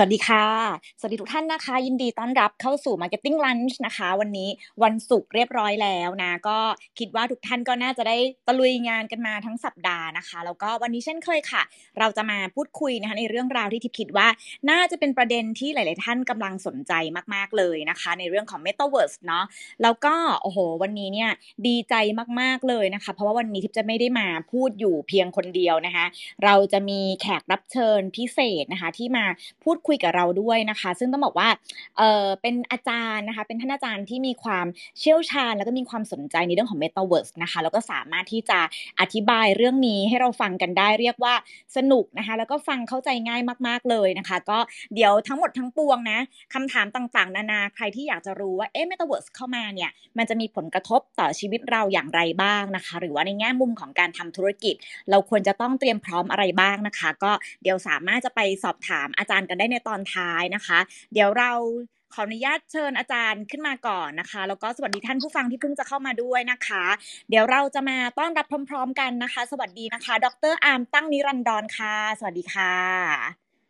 วัสดีค่ะ สวัสดีทุกท่านนะคะ ยินดีต้อนรับเข้าสู่ Marketing Lunch นะคะ วันนี้วันศุกร์เรียบร้อยแล้วนะ ก็คิดว่าทุกท่านก็น่าจะได้ตะลุยงานกันมาทั้งสัปดาห์นะคะ แล้วก็วันนี้เช่นเคยค่ะ เราจะมาพูดคุยนะคะในเรื่องราวที่ทิพย์คิดว่า น่าจะเป็นประเด็นที่หลาย ๆ ท่านกำลังสนใจมาก ๆ เลยนะคะ ในเรื่องของ Metaverse เนาะแล้วก็โอ้โห วันนี้เนี่ยดีใจมาก ๆ เลยนะคะ เพราะว่าวันนี้ทิพย์จะไม่ได้มาพูดอยู่เพียงคนเดียวนะคะ เราจะมีแขกรับเชิญพิเศษนะคะที่มาพูดคุยุยกับเราด้วยนะคะ ซึ่งต้องบอกว่าเออเป็นอาจารย์นะคะเป็นท่านอาจารย์ที่มีความเชี่ยวชาญ แล้วก็มีความสนใจในเรื่องของ Metaverse นะคะแล้วก็สามารถที่จะอธิบายเรื่องนี้ให้เราฟังกันได้เรียกว่าสนุกนะคะแล้วก็ฟังเข้าใจง่ายมาก ๆเลยนะคะ ก็เดี๋ยวทั้งหมดทั้งปวงนะคำถามต่างๆ นานาใครที่อยากจะรู้ว่าเอ๊ะ Metaverse เข้ามาเนี่ยมันจะมีผลกระทบต่อชีวิตเราอย่างไรบ้างนะคะ หรือว่าในแง่มุมของการทำธุรกิจ เราควรจะต้องเตรียมพร้อมอะไรบ้างนะคะ ก็เดี๋ยวสามารถจะไปสอบถามอาจารย์กันได้ในตอนท้ายนะคะ เดี๋ยวเราขออนุญาตเชิญอาจารย์ขึ้นมาก่อนนะคะ แล้วก็สวัสดีท่านผู้ฟังที่เพิ่งจะเข้ามาด้วยนะคะ เดี๋ยวเราจะมาต้อนรับพร้อม ๆ กันนะคะ สวัสดีนะคะ ดรอาร์มตั้งนิรันดรค่ะ สวัสดีค่ะ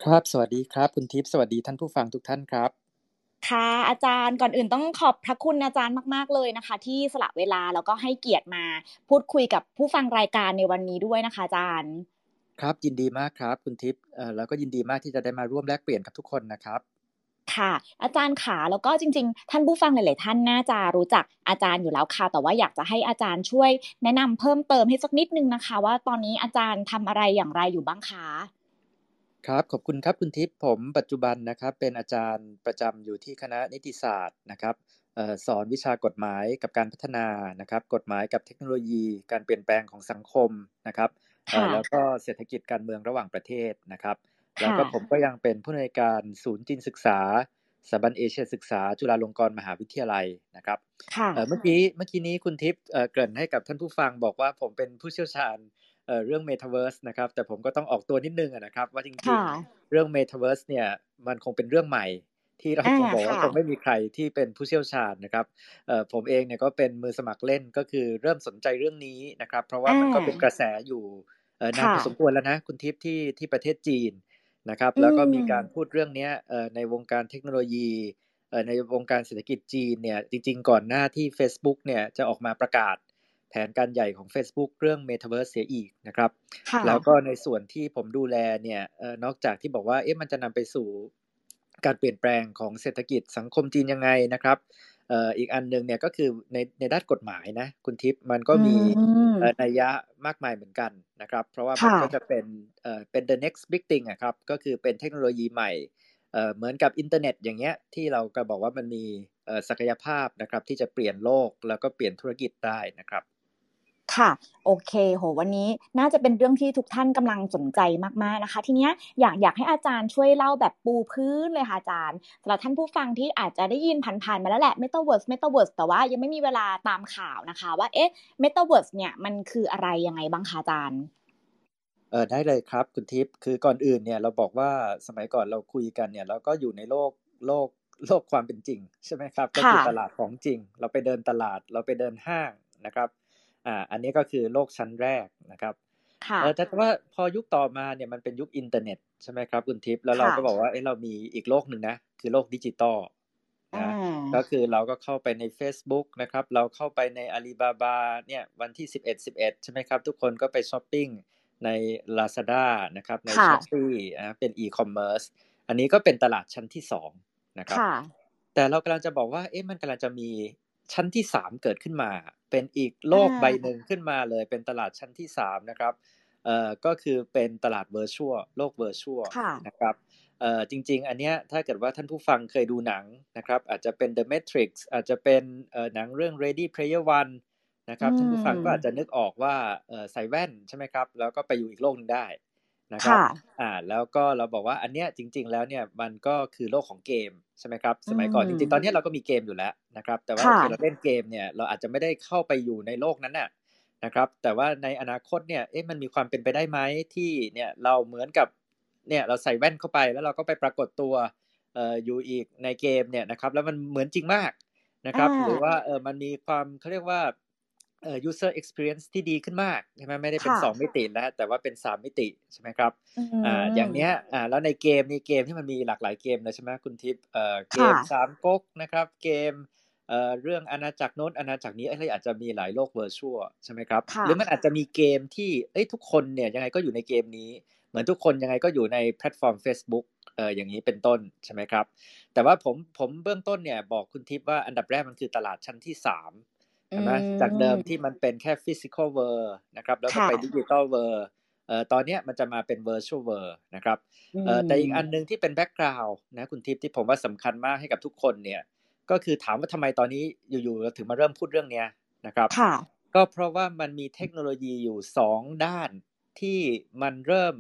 ครับ สวัสดีครับ คุณทิพย์สวัสดีท่านผู้ฟังทุกท่านครับค่ะอาจารย์ก่อนอื่นต้องขอบพระคุณอาจารย์มาก ๆ เลยนะคะ ที่สละเวลาแล้วก็ให้เกียรติมาพูดคุยกับผู้ฟังรายการในวันนี้ด้วยนะคะอาจารย์ ครับ ยินดีมากครับ คุณทิพย์เอ่อแล้วก็ยินดีมากที่จะได้มาร่วมแลกเปลี่ยนกับทุกคนนะครับค่ะอาจารย์ขาแล้วก็จริง ๆ ท่านผู้ฟังหลาย ๆ ท่านน่าจะรู้จักอาจารย์อยู่แล้วค่ะ แต่ว่าอยากจะให้อาจารย์ช่วย แนะนำเพิ่มเติมให้สักนิดนึงนะคะ ว่าตอนนี้อาจารย์ทำอะไรอย่างไรอยู่บ้างคะครับขอบคุณครับคุณทิพย์ผมปัจจุบันนะครับเป็นอาจารย์ประจำอยู่ที่คณะนิติศาสตร์นะครับเอ่อสอนวิชากฎหมายกับการพัฒนานะครับ กฎหมายกับเทคโนโลยี การเปลี่ยนแปลงของสังคมนะครับเอ่อค่ะ แล้วก็เศรษฐกิจการเมืองระหว่างประเทศนะครับ แล้วค่ะก็ผมก็ยังเป็นผู้อำนวยการศูนย์จีนศึกษาสถาบันเอเชียศึกษา จุฬาลงกรณ์มหาวิทยาลัยนะครับค่ะเอ่อเมื่อกี้เมื่อกี้นี้คุณทิพย์เอ่อเกริ่นให้กับท่านผู้ฟังบอกว่าผมเป็นผู้เชี่ยวชาญเอ่อเรื่อง Metaverse นะครับ แต่ผมก็ต้องออกตัวนิดนึงอะนะครับ ว่าจริงค่ะๆเรื่อง Metaverse เนี่ยมันคงเป็นเรื่องใหม่ที่เราอาคงบอกว่าค่ะคงไม่มีใครที่เป็นผู้เชี่ยวชาญนะครับเอ่อผมเองเนี่ยก็เป็นมือสมัครเล่นก็คือเริ่มสนใจเรื่องนี้นะครับ เพราะว่ามันก็เป็นกระแสอยู่เอ่อ นานพอค่ะสมควรแล้วนะ คุณทิพย์ที่ที่ประเทศจีนนะครับอืแล้วก็มีมการพูดเรื่องเนี้ยเอ่อในวงการเทคโนโลยีเอ่อในวงการเศรษฐกิจจีนเนี่ยจริง ๆ ก่อนหน้าที่ Facebook เนี่ยจะออกมาประกาศแผนการใหญ่ของ Facebook เรื่อง Metaverse เสียอีกนะครับค่ะแล้วก็ในส่วนที่ผมดูแลเนี่ยเอ่อนอกจากที่บอกว่าเอ๊ะมันจะนำไปสู่การเปลี่ยนแปลงของเศรษฐกิจสังคมจีนยังไงนะครับเอ่ออีกอันหนึงเนี่ยก็คือในในด้านกฎหมายนะคุณทิพย์มันก็อืมมีเอ่อนัยยะมากมายเหมือนกันนะครับ เพราะว่ามันค่ะก็จะเป็นเอ่อเป็น the next big thing อะครับก็คือเป็นเทคโนโลยีใหม่เอ่อเหมือนกับอินเทอร์เน็ตอย่างเงี้ยที่เราก็บอกว่ามันมีเอ่อศักยภาพนะครับที่จะเปลี่ยนโลกแล้วก็เปลี่ยนธุรกิจได้นะครับ ค่ะ โอเค โห วันนี้น่าจะเป็นเรื่องที่ทุกท่านกำลังสนใจมากๆนะคะ ทีเนี้ยอยากอยากให้อาจารย์ช่วยเล่าแบบปูพื้นเลยค่ะอาจารย์สำหรับท่านผู้ฟังที่อาจจะได้ยินผ่านๆมาแล้วแหละ Metaverse Metaverse แต่ว่ายังไม่มีเวลาตามข่าวนะคะ ว่าเอ๊ะ Metaverse เนี่ยมันคืออะไรยังไงบ้างคะอาจารย์เออได้เลยครับคุณทิพย์คือก่อนอื่นเนี่ยเราบอกว่าสมัยก่อนเราคุยกันเนี่ยเราก็อยู่ในโลกโลกโลกความเป็นจริง ใช่ไหมครับ ก็คือค่ะตลาดของจริง เราไปเดินตลาดเราไปเดินห้างนะครับ อ่าอันนี้ก็คือโลกชั้นแรกนะครับค่ะเออแต่ว่าพอยุคต่อมาเนี่ยมันเป็นยุคอินเทอร์เน็ตใช่ไหมครับคุณทิพย์แล้วเราค่ะก็บอกว่าเอ้เรามีอีกโลกหนึ่งนะ คือโลกดิจิตอลอ่านะก็คือเราก็เข้าไปใน Facebook นะครับ เราเข้าไปใน Alibaba เนี่ยวันที่ 11 11 ใช่ไหมครับ ทุกคนก็ไปช้อปปิ้งใน Lazada นะครับ ในค่ะ Shopee นะเป็น e-commerce อันนี้ก็เป็นตลาดชั้นที่ 2 นะครับค่ะแต่เรากำลังจะบอกว่าเอ๊ะมันกำลังจะมีชั้นที่ 3 เกิดขึ้นมา เป็นอีกโลกอ่าใบหนึ่งขึ้นมาเลย เป็นตลาดชั้นที่3นะครับเอ่อก็คือเป็นตลาด virtual โลก virtual ค่ะนะครับเอ่อจริง ๆ อันเนี้ยถ้าเกิดว่าท่านผู้ฟังเคยดูหนังนะครับอาจจะเป็น The Matrix อาจจะเป็นเอ่อหนังเรื่อง Ready Player One นะครับอืท่านผู้ฟังมก็อาจจะนึกออกว่าเอ่อใส่แว่นใช่ไหมครับ แล้วก็ไปอยู่อีกโลกหนึงได้ นะครับค่ะอ่าแล้วก็เราบอกว่าอันเนี้ยจริง ๆ แล้วเนี่ยมันก็คือโลกของเกมใช่ไหมครับสมัยก่อนอืจมริงๆตอนเนี้ยเราก็มีเกมอยู่แล้วนะครับ แต่ว่าโอค่ะเคเราเล่นเกมเนี่ยเราอาจจะไม่ได้เข้าไปอยู่ในโลกนั้นน่ะนะครับ แต่ว่าในอนาคตเนี่ยเอ๊ะมันมีความเป็นไปได้ไหมที่เนี่ยเราเหมือนกับเนี่ยเราใส่แว่นเข้าไปแล้วเราก็ไปปรากฏตัวเอ่ออยู่อีกในเกมเนี่ยนะครับ แล้วมันเหมือนจริงมากนะครับอ่าหรือว่าเออมันมีความเขาเรียกว่า เอ่อ user experience ที่ดีขึ้นมากใช่ไหมไม่ได้เป็นสองมิติแล้วแต่ว่าเป็นสามมิติใช่ไหมครับอ่าอย่างเนี้ยอ่าแล้วในเกมนี่เกมที่มันมีหลากหลายเกมเลยใช่ไหมคุณทิพย์เอ่อเกมสามก๊กนะครับ เกมเอ่อเรื่องอาณาจักรโน้นอาณาจักรนี้อะไรอาจจะมีหลายโลก virtual ใช่ไหมครับหรือมันอาจจะมีเกมที่เอ้ยทุกคนเนี่ยยังไงก็อยู่ในเกมนี้ เหมือนทุกคนยังไงก็อยู่ในแพลตฟอร์ม Facebook เอ่ออย่างนี้เป็นต้นใช่ไหมครับ แต่ว่าผมผมเบื้องต้นเนี่ยบอกคุณทิพย์ว่าอันดับแรกมันคือตลาดชั้นที่สาม ใช่ไหมจากเดิมที่มันเป็นแค่ physical world นะครับแล้วก็ไป digital worldเอ่อตอนนี้มันจะมาเป็น virtual world นะครับเอ่อแต่อีกอันนึงที่เป็น background นะคุณทิพย์ที่ผมว่าสำคัญมากให้กับทุกคนเนี่ยก็คือถามว่าทำไมตอนนี้อยู่ๆเราถึงมาเริ่มพูดเรื่องนี้นะครับก็เพราะว่ามันมีเทคโนโลยีอยู่สองด้านที่มันเริ่ม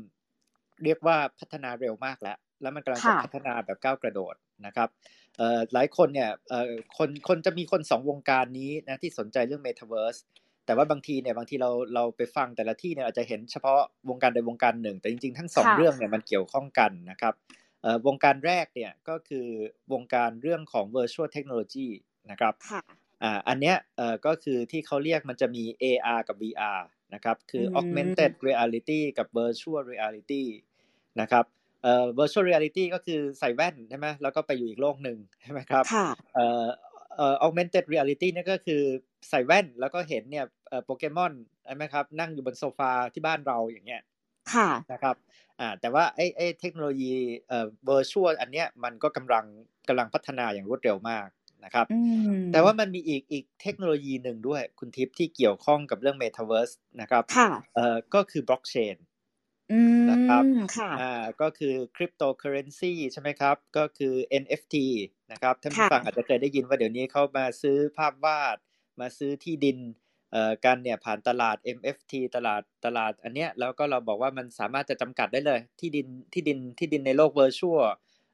เรียกว่าพัฒนาเร็วมากแล้ว แล้วมันกำลังจะพัฒนาแบบก้าวกระโดดนะครับเอ่อ หลายคนเนี่ยเอ่อคนคนจะมีคนสองวงการนี้นะที่สนใจเรื่อง Metaverse แต่ว่าบางทีเนี่ยบางทีเราเราไปฟังแต่ละที่เนี่ยอาจจะเห็นเฉพาะวงการใดวงการหนึ่ง แต่จริงๆทั้งสองเรื่องเนี่ยมันเกี่ยวข้องกันนะครับเอ่อวงการแรกเนี่ยก็คือวงการเรื่องของ virtual technology นะครับอ่าอันเนี้ยเอ่อก็คือที่เขาเรียกมันจะมี AR กับ VR นะครับคือ augmented reality กับ virtual reality นะครับ เอ่อ virtual reality ก็คือใส่แว่นใช่ไหมแล้วก็ไปอยู่อีกโลกหนึ่งใช่ไหมครับเอ่อเอ่อ augmented reality นี่ก็คือใส่แว่นแล้วก็เห็นเนี่ยเอ่อโปเกมอนใช่ไหมครับนั่งอยู่บนโซฟาที่บ้านเราอย่างเงี้ยค่ะนะครับอ่าแต่ว่าไอ้ไอ้เทคโนโลยีเอ่อ virtual อันเนี้ยมันก็กำลังกำลังพัฒนาอย่างรวดเร็วมากนะครับแต่ว่ามันมีอีกอีกเทคโนโลยีหนึ่งด้วยคุณทิพย์ที่เกี่ยวข้องกับเรื่อง Metaverse นะครับเอ่อก็คือบล็อกเชน นะครับอ่าก็คือคริปโตเคอเรนซีใช่ไหมครับ ก็คือ NFT นะครับท่านผู้ฟังอาจจะเคยได้ยินว่าเดี๋ยวนี้เขามาซื้อภาพวาด มาซื้อที่ดินเอ่อกันเนี่ยผ่านตลาด MFT ตลาดตลาดอันเนี้ยแล้วก็เราบอกว่ามันสามารถจะจำกัดได้เลย ที่ดินที่ดินที่ดินในโลกเวอร์ชวล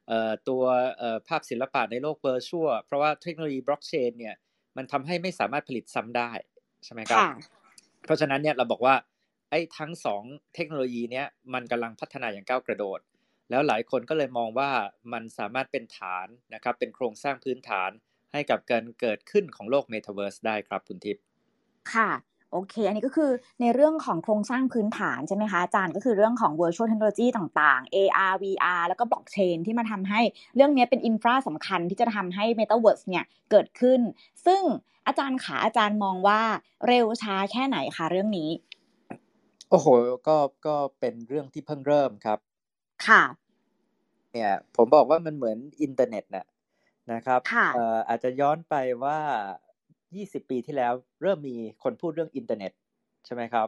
เอ่อตัวเอ่อภาพศิลปะในโลกเวอร์ชวลเพราะว่าเทคโนโลยีบล็อกเชนเนี่ยมันทำให้ไม่สามารถผลิตซ้ำได้ใช่ไหมครับเพราะฉะนั้นเนี่ยเราบอกว่า ไอ้ทั้งสองเทคโนโลยีเนี้ยมันกำลังพัฒนาอย่างก้าวกระโดด แล้วหลายคนก็เลยมองว่ามันสามารถเป็นฐานนะครับเป็นโครงสร้างพื้นฐานให้กับการเกิดขึ้นของโลกเมตาเวิร์สได้ครับคุณทิพย์ค่ะโอเค อันนี้ก็คือในเรื่องของโครงสร้างพื้นฐานใช่ไหมคะอาจารย์ก็คือเรื่องของ virtual technology ต่างๆ AR VR แล้วก็ blockchain ที่มาทำให้เรื่องนี้เป็นอินฟราสำคัญที่จะทำให้ metaverse เนี่ยเกิดขึ้น ซึ่งอาจารย์ขาอาจารย์มองว่าเร็วช้าแค่ไหนคะเรื่องนี้ โอ้โห ก็ก็เป็นเรื่องที่เพิ่งเริ่มครับ ค่ะ เนี่ย ผมบอกว่ามันเหมือนอินเทอร์เน็ตน่ะนะครับเอ่ออาจจะย้อนไปว่า 20 ปีที่แล้วเริ่มมีคนพูดเรื่องอินเทอร์เน็ต ใช่ไหมครับ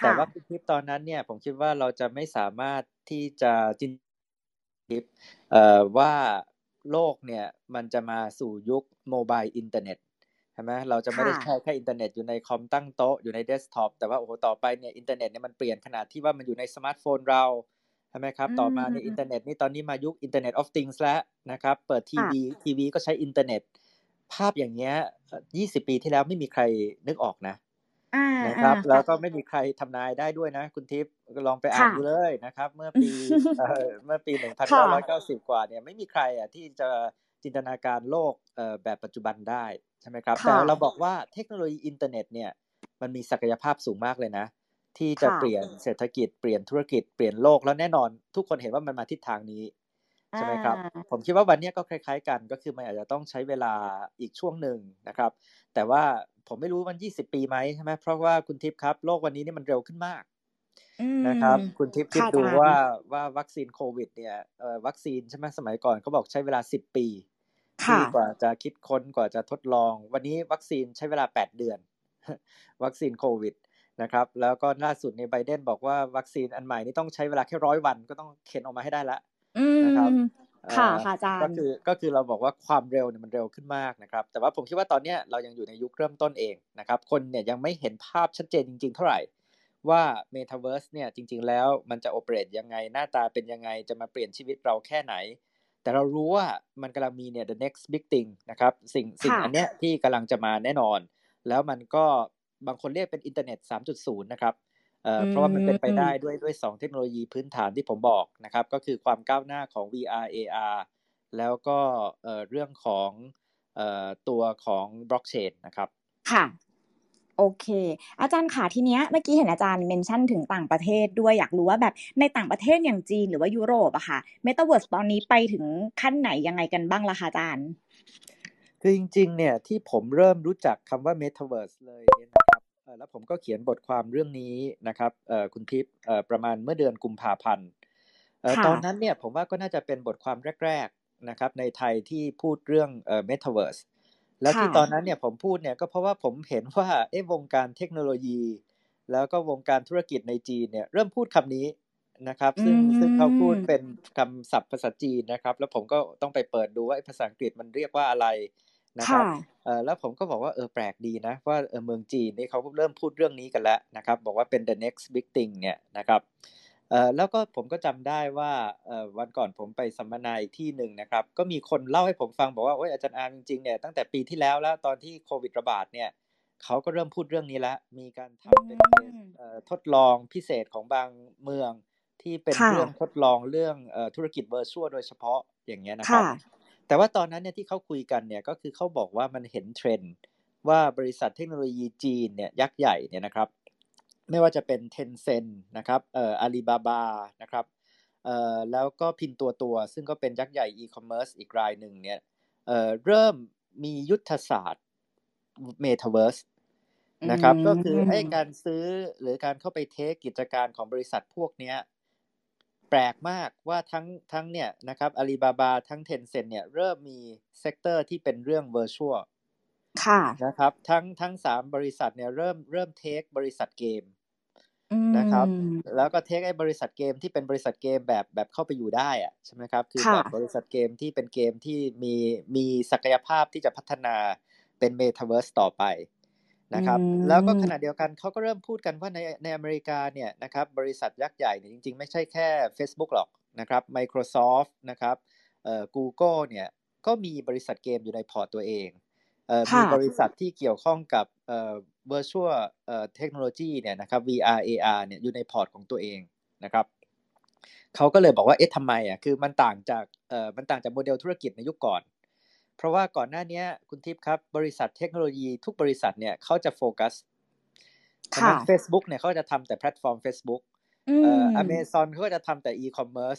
แต่ว่าคลิปตอนนั้นเนี่ย ผมคิดว่าเราจะไม่สามารถที่จะจินคลิปเอ่อว่าโลกเนี่ยมันจะมาสู่ยุค mobile internet ใช่ไหมเราจะไม่ได้แค่แค่อินเทอร์เน็ตอยู่ในคอมตั้งโต๊ะอยู่ในเดสก์ท็อปแต่ว่าโอ้โหต่อไปเนี่ยอินเทอร์เน็ตเนี่ยมันเปลี่ยนขนาดที่ว่ามันอยู่ในสมาร์ทโฟนเราใช่ไหมครับต่อมาในอินเทอร์เน็ตนี่ตอนนี้มายุค internet of things แล้วนะครับเปิดทีวีทีวีก็ใช้อินเทอร์เน็ต ภาพอย่างเงี้ยยี่สิบปีที่แล้วไม่มีใครนึกออกนะนะครับแล้วก็ไม่มีใครทำนายได้ด้วยนะ คุณทิพย์ลองไปอ่านดูเลยนะครับ เมื่อปีเมื่อปีหนึ่งพันเก้าร้อยเก้าสิบกว่าเนี่ยไม่มีใครอะที่จะ จินตนาการโลกแบบปัจจุบันได้ใช่ไหมครับแต่เราบอกว่าเทคโนโลยีอินเทอร์เน็ตเนี่ยมันมีศักยภาพสูงมากเลยนะ ที่จะเปลี่ยนเศรษฐกิจเปลี่ยนธุรกิจเปลี่ยนโลกแล้วแน่นอน ทุกคนเห็นว่ามันมาทิศทางนี้ใช่ไหมครับผมคิดว่าวันนี้ก็คล้าย ๆ กันก็คือมันอาจจะต้องใช้เวลาอีกช่วงหนึ่งนะครับ แต่ว่าผมไม่รู้มันยี่สิบปีไหมใช่ไหมเพราะว่าคุณทิพย์ครับ โลกวันนี้นี่มันเร็วขึ้นมากนะครับ คุณทิพย์คิดดูว่าว่าวัคซีนโควิด เนี่ยวัคซีนใช่ไหมสมัยก่อนเขาบอกใช้เวลาสิบ ปีที่กว่าจะคิดค้นกว่าจะทดลอง วันนี้วัคซีนใช้เวลา 8 เดือน วัคซีนโควิดนะครับ แล้วก็ล่าสุดในไบเดนบอกว่าวัคซีนอันใหม่นี้ต้องใช้เวลาแค่ร้อยวันก็ต้องเข็นออกมาให้ได้ละนะครับค่ะค่ะอาจารย์ก็คือก็คือเราบอกว่าความเร็วเนี่ยมันเร็วขึ้นมากนะครับ แต่ว่าผมคิดว่าตอนนี้เรายังอยู่ในยุคเริ่มต้นเองนะครับ คนเนี่ยยังไม่เห็นภาพชัดเจนจริง ๆ เท่าไหร่ ว่า Metaverse เนี่ยจริง ๆ แล้วมันจะ operate ยังไงหน้าตาเป็นยังไงจะมาเปลี่ยนชีวิตเราแค่ไหน แต่เรารู้ว่ามันกำลังมีเนี่ย the next big thing นะครับ สิ่งสิ่งอันเนี้ยที่กำลังจะมาแน่นอน แล้วมันก็บางคนเรียกเป็นอินเทอร์เน็ต 3.0 นะครับเอ่อเพราะว่ามันเป็นไปได้ด้วยด้วย 2 เทคโนโลยีพื้นฐานที่ผมบอกนะครับ ก็คือความก้าวหน้าของ VR AR แล้วก็เอ่อเรื่องของเอ่อตัวของบล็อกเชนนะครับ ค่ะ โอเค อาจารย์ค่ะทีเนี้ยเมื่อกี้เห็นอาจารย์ mention ถึงต่างประเทศด้วยอยากรู้ว่าแบบในต่างประเทศอย่างจีนหรือว่ายุโรปอะค่ะเมตาเวิร์สตอนนี้ไปถึงขั้นไหนยังไงกันบ้างล่ะคะอาจารย์คือจริงๆเนี่ยที่ผมเริ่มรู้จักคำว่า Metaverse เลยเนี่ยนะครับแล้วผมก็เขียนบทความเรื่องนี้นะครับคุณทิพย์ประมาณเมื่อเดือนกุมภาพันธ์ตอนนั้นเนี่ยผมว่าก็น่าจะเป็นบทความแรก ๆนะครับในไทยที่พูดเรื่องเอ่อ Metaverse แล้วที่ตอนนั้นเนี่ยผมพูดเนี่ยก็เพราะว่าผมเห็นว่า เอ๊ะ วงการเทคโนโลยี แล้วก็วงการธุรกิจในจีนเนี่ยเริ่มพูดคำนี้นะครับซึ่งซึ่งเขาพูดเป็นคำศัพท์ภาษาจีนนะครับ แล้วผมก็ต้องไปเปิดดูว่าภาษาอังกฤษมันเรียกว่าอะไรนะครับเออแล้วผมก็บอกว่าเออแปลกดีนะว่าเออเมืองจีนนี่เขาเริ่มพูดเรื่องนี้กันแล้วนะครับ บอกว่าเป็น the next big thing เนี่ยนะครับเออ แล้วก็ผมก็จำได้ว่าเออวันก่อนผมไปสัมมนาอีกที่หนึ่งนะครับ ก็มีคนเล่าให้ผมฟังบอกว่าโอ้ยอาจารย์อาร์จริงๆเนี่ยตั้งแต่ปีที่แล้วแล้วตอนที่โควิดระบาดเนี่ยเขาก็เริ่มพูดเรื่องนี้แล้ว มีการทำเป็นเคสทดลองพิเศษของบางเมืองที่เป็นเรื่องทดลองเรื่องธุรกิจ virtual โดยเฉพาะอย่างเงี้ยนะครับ แต่ว่าตอนนั้นเนี่ยที่เขาคุยกันเนี่ยก็คือเขาบอกว่ามันเห็นเทรนด์ว่าบริษัทเทคโนโลยีจีนเนี่ยยักษ์ใหญ่เนี่ยนะครับ ไม่ว่าจะเป็น Tencent นะครับเอ่ออาลีบาบานะครับเอ่อแล้วก็ Pinduoduo ซึ่งก็เป็นยักษ์ใหญ่อีคอมเมิร์ซอีกรายหนึ่งเนี่ยเอ่อเริ่มมียุทธศาสตร์เมตาเวิร์สนะครับก็คือให้การซื้อหรือการเข้าไป take กิจการของบริษัทพวกเนี้ยแปลกมากว่าทั้งทั้งเนี่ยนะครับอาลีบาบาทั้ง Tencent เนี่ยเริ่มมี sector ที่เป็นเรื่อง virtual ค่ะนะครับทั้งทั้งสามบริษัทเนี่ยเริ่มเริ่ม take บริษัทเกม นะครับแล้วก็ take ไอ้บริษัทเกมที่เป็นบริษัทเกมแบบแบบเข้าไปอยู่ได้อะใช่ไหมครับคือแบบบริษัทเกมที่เป็นเกมที่มีมีศักยภาพที่จะพัฒนาเป็นเมตาเวิร์สต่อไปนะครับแล้วก็ขณะเดียวกันเขาก็เริ่มพูดกันว่าในในอเมริกาเนี่ยนะครับบริษัทยักษ์ใหญ่เนี่ยจริงๆ ไม่ใช่แค่ Facebook หรอกนะครับ Microsoft นะครับเอ่อ Google เนี่ยก็มีบริษัทเกมอยู่ในพอร์ตตัวเองเอ่อ มีบริษัทที่เกี่ยวข้องกับเอ่อ virtual เอ่อเทคโนโลยีเนี่ยนะครับ VR AR เนี่ยอยู่ในพอร์ตของตัวเองนะครับเขาก็เลยบอกว่าเอ๊ะทำไมอะคือมันต่างจากเอ่อมันต่างจากโมเดลธุรกิจในยุคก่อน เพราะว่าก่อนหน้านี้คุณทิพย์ครับ บริษัทเทคโนโลยีทุกบริษัทเนี่ยเขาจะโฟกัสค่ะ Facebook เนี่ยเขาจะทำแต่แพลตฟอร์ม Facebook เอ่ออเมซอนเขาก็จะทำแต่อีคอมเมิร์ซ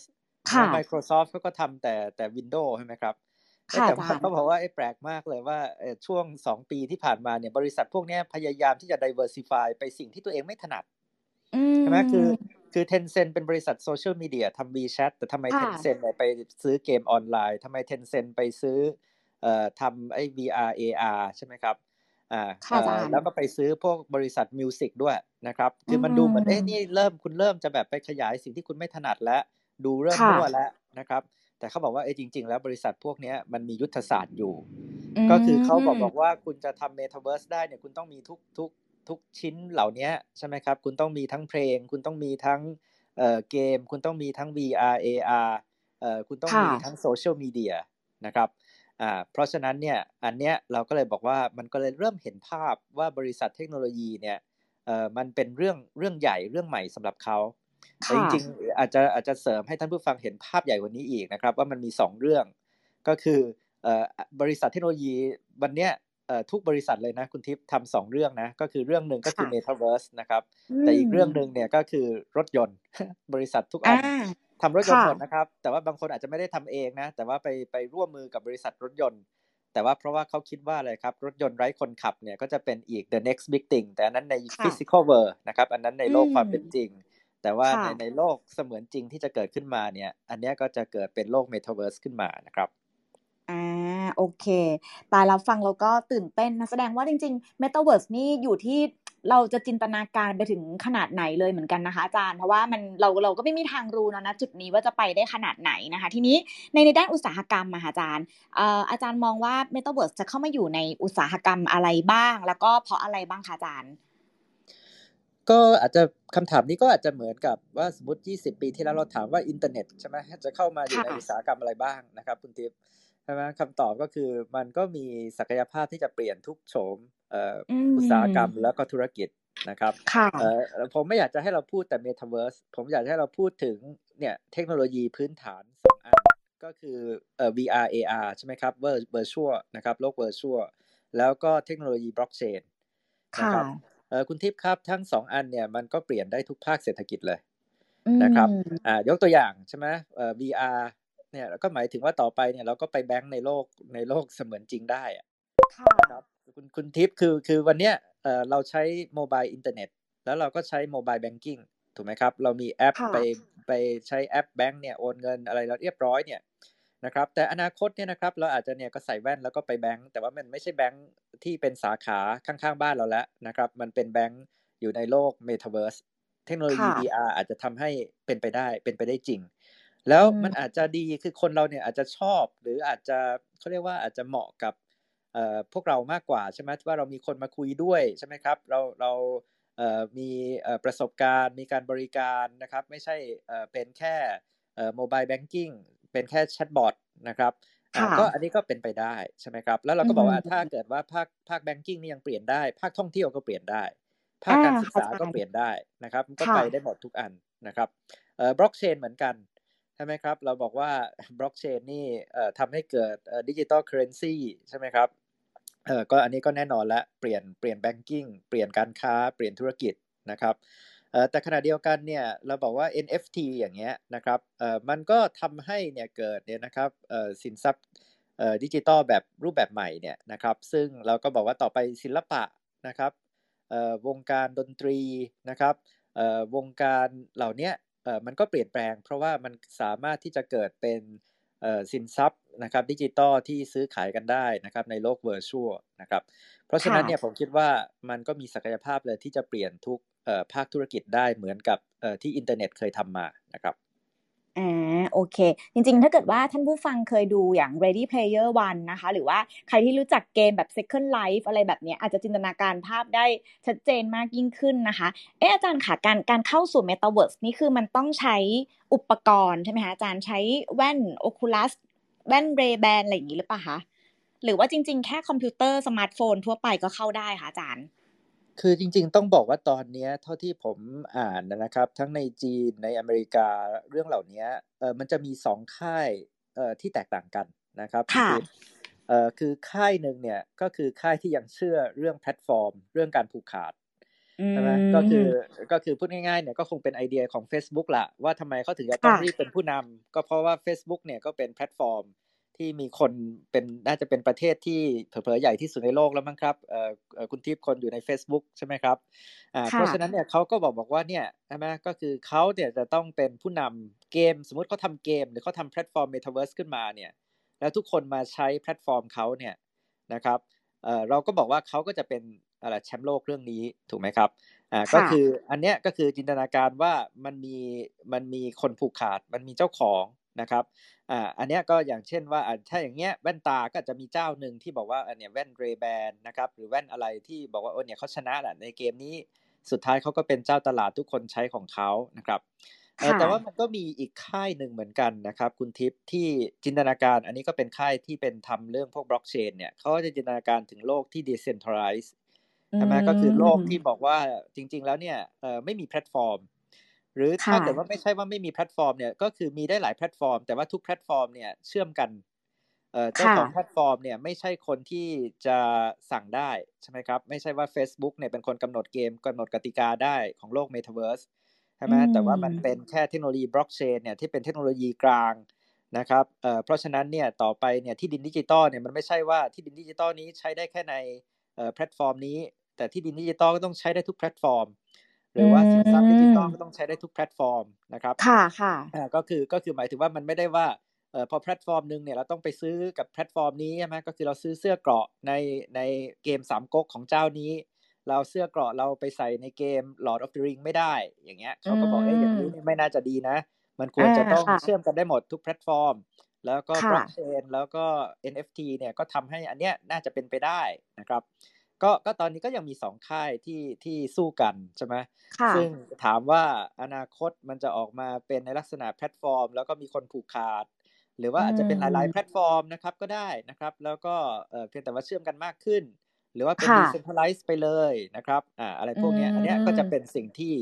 ค่ะ Microsoft เขาก็ทำแต่แต่ Windows ใช่ไหมครับ แต่ว่าเขาบอกว่าไอ้แปลกมากเลยว่าช่วงสองปีที่ผ่านมาเนี่ยบริษัทพวกนี้พยายามที่จะ diversify ไปสิ่งที่ตัวเองไม่ถนัดใช่ไหมคือคือ Tencent เป็นบริษัทโซเชียลมีเดียทำ WeChat แต่ทำไม Tencent ไปซื้อเกมออนไลน์ทำไม Tencent ไปซื้อเอ่อทำไอ้ VR AR ใช่ไหมครับอ่าแล้วก็ไปซื้อพวกบริษัท music ด้วยนะครับ คือมันดูเหมือนเอ๊ะนี่เริ่มคุณเริ่มจะแบบไปขยายสิ่งที่คุณไม่ถนัดแล้ว ดูเริ่มมั่วแล้วนะครับ แต่เขาบอกว่าเอ้จริง ๆ แล้วบริษัทพวกนี้มันมียุทธศาสตร์อยู่ ก็คือเขาบอกบอกว่าคุณจะทำเมตาเวิร์สได้เนี่ยคุณต้องมีทุกทุกทุกชิ้นเหล่านี้ใช่ไหมครับ คุณต้องมีทั้งเพลง คุณต้องมีทั้งเอ่อเกม คุณต้องมีทั้ง VR AR เอ่อคุณต้องมีทั้งโซเชียลมีเดียนะครับอ่าเพราะฉะนั้นเนี่ยอันเนี้ยเราก็เลยบอกว่ามันก็เลยเริ่มเห็นภาพว่าบริษัทเทคโนโลยีเนี่ยเอ่อมันเป็นเรื่องเรื่องใหญ่เรื่องใหม่สำหรับเขา แต่จริงๆอาจจะอาจจะเสริมให้ท่านผู้ฟังเห็นภาพใหญ่กว่านี้อีกนะครับ ว่ามันมี 2 เรื่องก็คือเอ่อบริษัทเทคโนโลยีวันเนี้ยเอ่อทุกบริษัทเลยนะคุณทิพย์ทำสองเรื่องนะก็คือเรื่องหนึ่งก็คือ Metaverse นะครับ แต่อีกเรื่องหนึ่งเนี่ยก็คือรถยนต์ บริษัททุกอันทำรถยนต์หมดนะครับ แต่ว่าบางคนอาจจะไม่ได้ทำเองนะ แต่ว่าไปไปร่วมมือกับบริษัทรถยนต์ แต่ว่าเพราะว่าเขาคิดว่าอะไรครับ รถยนต์ไร้คนขับเนี่ยก็จะเป็นอีก the next big thing แต่อันนั้นใน physical world นะครับ อันนั้นในโลกความเป็นจริง แต่ว่าในในโลกเสมือนจริงที่จะเกิดขึ้นมาเนี่ย อันนี้ก็จะเกิดเป็นโลก metaverse ขึ้นมานะครับอ่าโอเค ตายแล้วฟังเราก็ตื่นเต้นนะแสดงว่าจริงๆ Metaverse นี่อยู่ที่เราจะจินตนาการไปถึงขนาดไหนเลยเหมือนกันนะคะอาจารย์เพราะว่ามันเราเราก็ไม่มีทางรู้นะจุดนี้ว่าจะไปได้ขนาดไหนนะคะ ทีนี้ในในด้านอุตสาหกรรมมาอาจารย์อาจารย์มองว่า Metaverse จะเข้ามาอยู่ในอุตสาหกรรมอะไรบ้าง แล้วก็เพราะอะไรบ้างคะอาจารย์ ก็อาจจะคำถามนี้ก็อาจจะเหมือนกับว่าสมมติ 20 ปีที่แล้วเราถามว่าอินเทอร์เน็ตใช่ไหมจะเข้ามาอยู่ในอุตสาหกรรมอะไรบ้างนะครับคุณทิพย์ใช่ไหมคำตอบก็คือมันก็มีศักยภาพที่จะเปลี่ยนทุกโฉมอุตสาหกรรมแล้วก็ธุรกิจนะครับเอ่อผมไม่อยากจะให้เราพูดแต่ Metaverse ผมอยากให้เราพูดถึงเนี่ยเทคโนโลยีพื้นฐานสองอันก็คือเอ่อ VR AR ใช่ไหมครับ Virtual นะครับโลก Virtual แล้วก็เทคโนโลยีบล็อกเชนนะครับเออ คุณทิพย์ครับทั้งสองอันเนี่ยมันก็เปลี่ยนได้ทุกภาคเศรษฐกิจเลยนะครับอ่ายกตัวอย่างใช่ไหมเอ่อ VR เนี่ยก็หมายถึงว่าต่อไปเนี่ยเราก็ไปแบงค์ในโลกในโลกเสมือนจริงได้อะครับคุณคุณทิพย์คือคือวันเนี้ยเอ่อเราใช้ mobile internet แล้วเราก็ใช้ mobile banking ถูกไหมครับ เรามีแอปไปไปใช้แอปแบงค์เนี่ยโอนเงินอะไรเราเรียบร้อยเนี่ย นะครับแต่อนาคตเนี่ยนะครับเราอาจจะเนี่ยก็ใส่แว่นแล้วก็ไปแบงค์แต่ว่ามันไม่ใช่แบงค์ที่เป็นสาขาข้างๆบ้านเราแล้วนะครับมันเป็นแบงค์อยู่ในโลกเมตาเวิร์สเทคโนโลยี VR อาจจะทำให้เป็นไปได้เป็นไปได้จริง แล้วมันอาจจะดีคือคนเราเนี่ยอาจจะชอบ หรืออาจจะเขาเรียกว่าอาจจะเหมาะกับพวกเรามากกว่าใช่ไหมว่าเรามีคนมาคุยด้วยใช่ไหมครับเราเรามีประสบการณ์ มีการบริการนะครับ ไม่ใช่เป็นแค่ mobile banking เป็นแค่แชทบอทนะครับก็อันนี้ก็เป็นไปได้ใช่ไหมครับ แล้วเราก็บอกว่าถ้าเกิดว่าภาคภาค banking นี่ยังเปลี่ยนได้ ภาคท่องเที่ยวก็เปลี่ยนได้ ภาคการศึกษาก็เปลี่ยนได้นะครับ ก็ไปได้หมดทุกอันนะครับบล็อกเชนเหมือนกันใช่ไหมครับ เราบอกว่าบล็อกเชนนี่ทำให้เกิด digital currency ใช่ไหมครับเออก็อันนี้ก็แน่นอนแล้วเปลี่ยนเปลี่ยน banking เปลี่ยนการค้าเปลี่ยนธุรกิจนะครับเออ แต่ขณะเดียวกันเนี่ยเราบอกว่า NFT อย่างเงี้ยนะครับเออมันก็ทำให้เนี่ยเกิดเนี่ยนะครับเออสินทรัพย์เอ่อดิจิตอลแบบรูปแบบใหม่เนี่ยนะครับซึ่งเราก็บอกว่าต่อไปศิลปะนะครับเอ่อวงการดนตรีนะครับเอ่อวงการเหล่านี้เอ่อมันก็เปลี่ยนแปลง เพราะว่ามันสามารถที่จะเกิดเป็นสินทรัพย์นะครับดิจิตอลที่ซื้อขายกันได้นะครับในโลก virtual นะครับเพราะฉะนั้นเนี่ยผมคิดว่ามันก็มีศักยภาพเลยที่จะเปลี่ยนทุก ภาคธุรกิจได้เหมือนกับที่อินเทอร์เน็ตเคยทำมานะครับอ่าโอเค จริงๆ ถ้าเกิดว่าท่านผู้ฟังเคยดูอย่าง Ready Player One นะคะ หรือว่าใครที่รู้จักเกมแบบ Second Life อะไรแบบนี้อาจจะจินตนาการภาพได้ชัดเจนมากยิ่งขึ้นนะคะ เอออาจารย์ค่ะการการเข้าสู่ Metaverse นี่คือมันต้องใช้อุปกรณ์ใช่ไหมคะอาจารย์ใช้แว่น Oculus แว่นเรแบนอะไรอย่างนี้หรือเปล่าคะ หรือว่าจริงๆ แค่คอมพิวเตอร์สมาร์ทโฟนทั่วไปก็เข้าได้คะอาจารย์ คือจริง ๆ ต้องบอกว่าตอนนี้เท่าที่ผมอ่านนะครับ ทั้งในจีนในอเมริกาเรื่องเหล่านี้เออมันจะมีสองค่ายเอ่อที่แตกต่างกันนะครับค่ะเอ่อคือค่ายหนึ่งเนี่ยก็คือค่ายที่ยังเชื่อเรื่องแพลตฟอร์ม เรื่องการผูกขาดใช่ไหมก็คือก็คือพูดง่ายๆเนี่ยก็คงเป็นไอเดียของ Facebook ละว่าทำไมเขาถึงจะต้องรีบเป็นผู้นำก็เพราะว่า Facebook เนี่ยก็เป็นแพลตฟอร์ม ที่มีคนเป็นน่าจะเป็นประเทศที่เผลอๆใหญ่ที่สุดในโลกแล้วมั้งครับเอ่อคุณทิพย์คนอยู่ใน Facebook ใช่ไหมครับอ่าเพราะฉะนั้นเนี่ยเขาก็บอกบอกว่าเนี่ยใช่ไหมก็คือเขาเนี่ยจะต้องเป็นผู้นำเกม สมมติเขาทำเกม หรือเขาทำแพลตฟอร์มเมตาเวิร์สขึ้นมาเนี่ยแล้วทุกคนมาใช้แพลตฟอร์มเขาเนี่ยนะครับเอ่อเราก็บอกว่าเขาก็จะเป็นอะไรแชมป์โลกเรื่องนี้ถูกไหมครับอ่าก็คืออันเนี้ยก็คือจินตนาการว่ามันมีมันมีคนผูกขาด มันมีเจ้าของ นะครับอ่าอันนี้ก็อย่างเช่นว่าถ้าอย่างเงี้ยแว่นตาก็จะมีเจ้าหนึ่งที่บอกว่าอันเนี้ยแว่น Ray-Ban นะครับหรือแว่นอะไรที่บอกว่าเออเนี่ยเขาชนะแหละในเกมนี้สุดท้ายเขาก็เป็นเจ้าตลาดทุกคนใช้ของเขานะครับแต่ว่ามันก็มีอีกค่ายหนึ่งเหมือนกันนะครับ คุณทิพย์ที่จินตนาการอันนี้ก็เป็นค่ายที่เป็นทำเรื่องพวกบล็อกเชนเนี่ยเขาจะจินตนาการถึงโลกที่ decentralized ใช่ไหมก็คือโลกที่บอกว่าจริง ๆ แล้วเนี่ยไม่มีแพลตฟอร์ม หรือถ้าเกิดว่าไม่ใช่ว่าไม่มีแพลตฟอร์มเนี่ยก็คือมีได้หลายแพลตฟอร์ม แต่ว่าทุกแพลตฟอร์มเนี่ยเชื่อมกันเจ้าของแพลตฟอร์มเนี่ยไม่ใช่คนที่จะสั่งได้ใช่ไหมครับ ไม่ใช่ว่า Facebook เนี่ยเป็นคนกำหนดเกมกำหนดกติกาได้ของโลก Metaverse ใช่ไหมแต่ว่ามันเป็นแค่เทคโนโลยีบล็อกเชนเนี่ยที่เป็นเทคโนโลยีกลางนะครับเพราะฉะนั้นเนี่ยต่อไปเนี่ยที่ดินดิจิตอลเนี่ยมันไม่ใช่ว่าที่ดินดิจิตอลนี้ใช้ได้แค่ในแพลตฟอร์มนี้ แต่ที่ดินดิจิตอลก็ต้องใช้ได้ทุกแพลตฟอร์ม หรือว่าสินทรัพย์ดิจิตอลก็ต้องใช้ได้ทุกแพลตฟอร์มนะครับค่ะค่ะอ่าก็คือก็คือหมายถึงว่ามันไม่ได้ว่าเอ่อพอแพลตฟอร์มหนึ่งเนี่ยเราต้องไปซื้อกับแพลตฟอร์มนี้ใช่ไหมก็คือเราซื้อเสื้อเกราะในในเกมสามก๊กของเจ้านี้ เราเสื้อเกราะเราไปใส่ในเกม Lord of the Ring ไม่ได้ อย่างเงี้ยเขาก็บอกเอ้ยอย่างนี้ไม่น่าจะดีนะ มันควรจะต้องเชื่อมกันได้หมดทุกแพลตฟอร์ม แล้วก็บล็อกเชนแล้วก็ NFT เนี่ยก็ทำให้อันเนี้ยน่าจะเป็นไปได้นะครับ ก็ก็ตอนนี้ก็ยังมีสองค่ายที่ที่สู้กันใช่ไหมซึ่งถามว่าอนาคตมันจะออกมาเป็นในลักษณะแพลตฟอร์ม แล้วก็มีคนผูกขาด หรือว่าอาจจะเป็นหลายๆแพลตฟอร์มนะครับก็ได้นะครับ แล้วก็เพียงแต่ว่าเชื่อมกันมากขึ้น หรือว่าเป็น decentralize ไปเลยนะครับอ่าอะไรพวกนี้อันนี้ก็จะเป็นสิ่งที่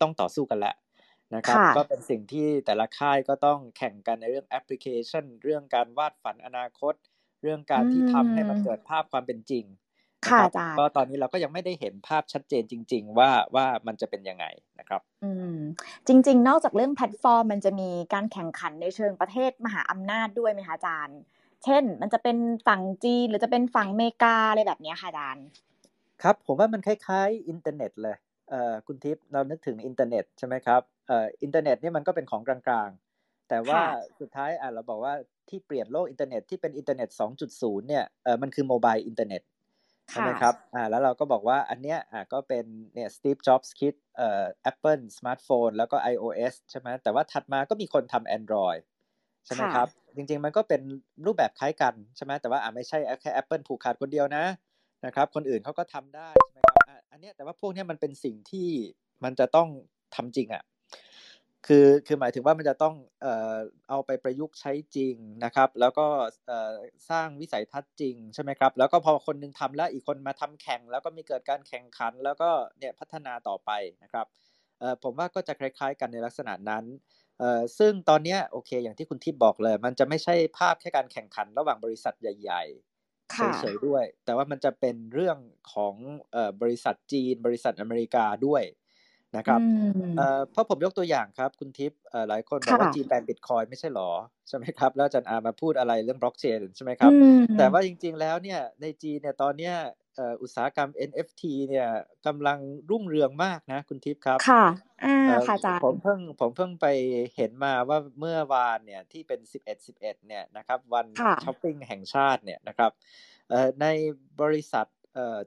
ต้องต่อสู้กันแหละนะครับก็เป็นสิ่งที่แต่ละค่ายก็ต้องแข่งกันในเรื่องแอปพลิเคชัน เรื่องการวาดฝันอนาคต เรื่องการที่ทำให้มันเกิดภาพความเป็นจริง ค่ะรับอาจารย์ก็ตอนนี้เราก็ยังไม่ได้เห็นภาพชัดเจนจริง ๆ ว่าว่ามันจะเป็นยังไงนะครับ อืมจริง ๆ นอกจากเรื่องแพลตฟอร์ม มันจะมีการแข่งขันในเชิงประเทศมหาอำนาจด้วยไหมคะอาจารย์ เช่น มันจะเป็นฝั่งจีนหรือจะเป็นฝั่งอเมริกาอะไรแบบเนี้ยค่ะอาจารย์ครับผมว่ามันคล้ายๆอินเทอร์เน็ตเลยเอ่อคุณทิพย์เรานึกถึงอินเทอร์เน็ตใช่ไหมครับเอ่ออินเทอร์เน็ตเนี่ยมันก็เป็นของกลางๆ แต่ว่าค่ะสุดท้ายอะเราบอกว่าที่เปลี่ยนโลกอินเทอร์เน็ตที่เป็นอินเทอร์เน็ต 2.0 เนี่ยเอ่อมันคือ mobile internet ใช่ไหมครับอ่าแล้วเราก็บอกว่าอันเนี้ยอะก็เป็นเนี่ยสตีฟจ็อบส์คิดเอ่อ Apple สมาร์ทโฟนแล้วก็ iOS ใช่ไหมแต่ว่าถัดมาก็มีคนทำ Android ใช่ไหมครับ จริง ๆ มันก็เป็นรูปแบบคล้ายกันใช่ไหมแต่ว่าอะไม่ใช่แค่ Apple ผูกขาดคนเดียวนะนะครับ คนอื่นเขาก็ทำได้ใช่ไหมครับอะอันเนี้ยแต่ว่าพวกเนี้ยมันเป็นสิ่งที่มันจะต้องทำจริงอะ คือคือหมายถึงว่ามันจะต้องเอ่อเอาไปประยุกต์ใช้จริงนะครับ แล้วก็เอ่อสร้างวิสัยทัศน์จริงใช่ไหมครับ แล้วก็พอคนหนึงทำแล้วอีกคนมาทำแข่ง แล้วก็มีเกิดการแข่งขัน แล้วก็เนี่ยพัฒนาต่อไปนะครับเอ่อผมว่าก็จะคล้ายๆ กันในลักษณะนั้นเอ่อซึ่งตอนเนี้ยโอเค อย่างที่คุณทิพย์บอกเลย มันจะไม่ใช่ภาพแค่การแข่งขันระหว่างบริษัทใหญ่ๆค่ะเฉยๆด้วย แต่ว่ามันจะเป็นเรื่องของเอ่อบริษัทจีน บริษัทอเมริกาด้วย นะครับอืมเอ่อเพราะผมยกตัวอย่างครับ คุณทิพย์เอ่อหลายคนบอกว่าค่ะจีนแบนบิตคอยไม่ใช่หรอ ใช่ไหมครับ แล้วอาจารย์อามาพูดอะไรเรื่องบล็อกเชนใช่ไหมครับอืมแต่ว่าจริงๆแล้วเนี่ยในจีนเนี่ยตอนเนี้ยเอ่ออุตสาหกรรม NFT เนี่ยกำลังรุ่งเรืองมากนะ คุณทิพย์ครับ ค่ะอ่าเอ่อค่ะอาจารย์ผมเพิ่งผมเพิ่งไปเห็นมาว่าเมื่อวานเนี่ยที่เป็น 11 11 เนี่ยนะครับ วันค่ะช้อปปิ้งแห่งชาติเนี่ยนะครับเอ่อในบริษัทเอ่อ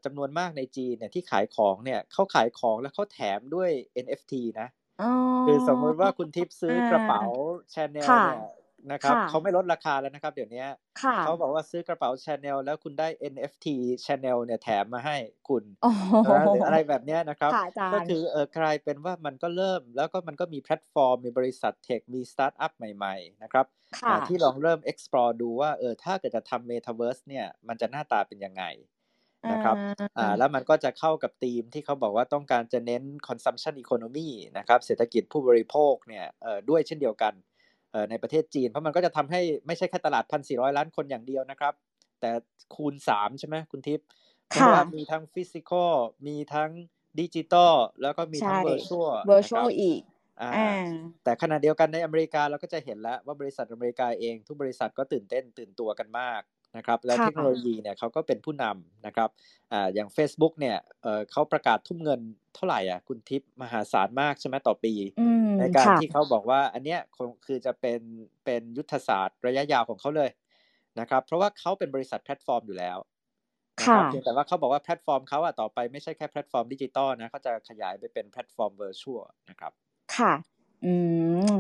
จำนวนมากในจีนเนี่ยที่ขายของเนี่ยเขาขายของแล้วเขาแถมด้วย NFT นะอ๋อคือสมมติว่าคุณทิพย์ซื้อกระเป๋าชาแนลค่ะเนี่ยนะครับค่ะเขาไม่ลดราคาแล้วนะครับ เดี๋ยวนี้ค่ะเขาบอกว่าซื้อกระเป๋าชาแนลแล้วคุณได้ NFT ชาแนลเนี่ยแถมมาให้คุณโอ้โหนะหรืออะไรแบบเนี้ยนะครับค่ะอาจารย์ก็คือเออกลายเป็นว่ามันก็เริ่ม แล้วก็มันก็มีแพลตฟอร์ม มีบริษัท tech มีสตาร์ทอัพใหม่ ๆ นะครับค่ะอ่าที่ลองเริ่ม explore ดูว่าเออถ้าเกิดจะทำ Metaverse เนี่ยมันจะหน้าตาเป็นยังไง นะครับอ่าแล้วมันก็จะเข้ากับธีมที่เขาบอกว่าต้องการจะเน้น consumption economy นะครับเศรษฐกิจผู้บริโภคเนี่ยเออด้วยเช่นเดียวกันเออในประเทศจีน เพราะมันก็จะทำให้ไม่ใช่แค่ตลาด 1,400 ล้านคนอย่างเดียวนะครับ แต่คูณ 3 ใช่ไหมคุณทิพย์เพราะค่ะว่ามีทั้ง physical มีทั้งดิจิตอลแล้วก็มีทั้งใช่เวอร์ชวล virtual อีกอ่าอ่าแต่ขณะเดียวกันในอเมริกาเราก็จะเห็นแล้วว่าบริษัทอเมริกาเอง ทุกบริษัทก็ตื่นเต้นตื่นตัวกันมาก นะครับแล้วค่ะเทคโนโลยีเนี่ยเขาก็เป็นผู้นำนะครับอ่าอย่าง Facebook เนี่ยเอ่อเขาประกาศทุ่มเงินเท่าไหร่อะคุณทิพย์มหาศาลมากใช่ไหมต่อปีอืมในการค่ะที่เขาบอกว่าอันเนี้ยคงคือจะเป็นเป็นยุทธศาสตร์ระยะยาวของเขาเลยนะครับเพราะว่าเขาเป็นบริษัทแพลตฟอร์มอยู่แล้วนะคค่ะรับเพียงแต่ว่าเขาบอกว่าแพลตฟอร์มเขาอะต่อไปไม่ใช่แค่แพลตฟอร์มดิจิตอลนะเขาจะขยายไปเป็นแพลตฟอร์ม virtual นะครับค่ะ อืม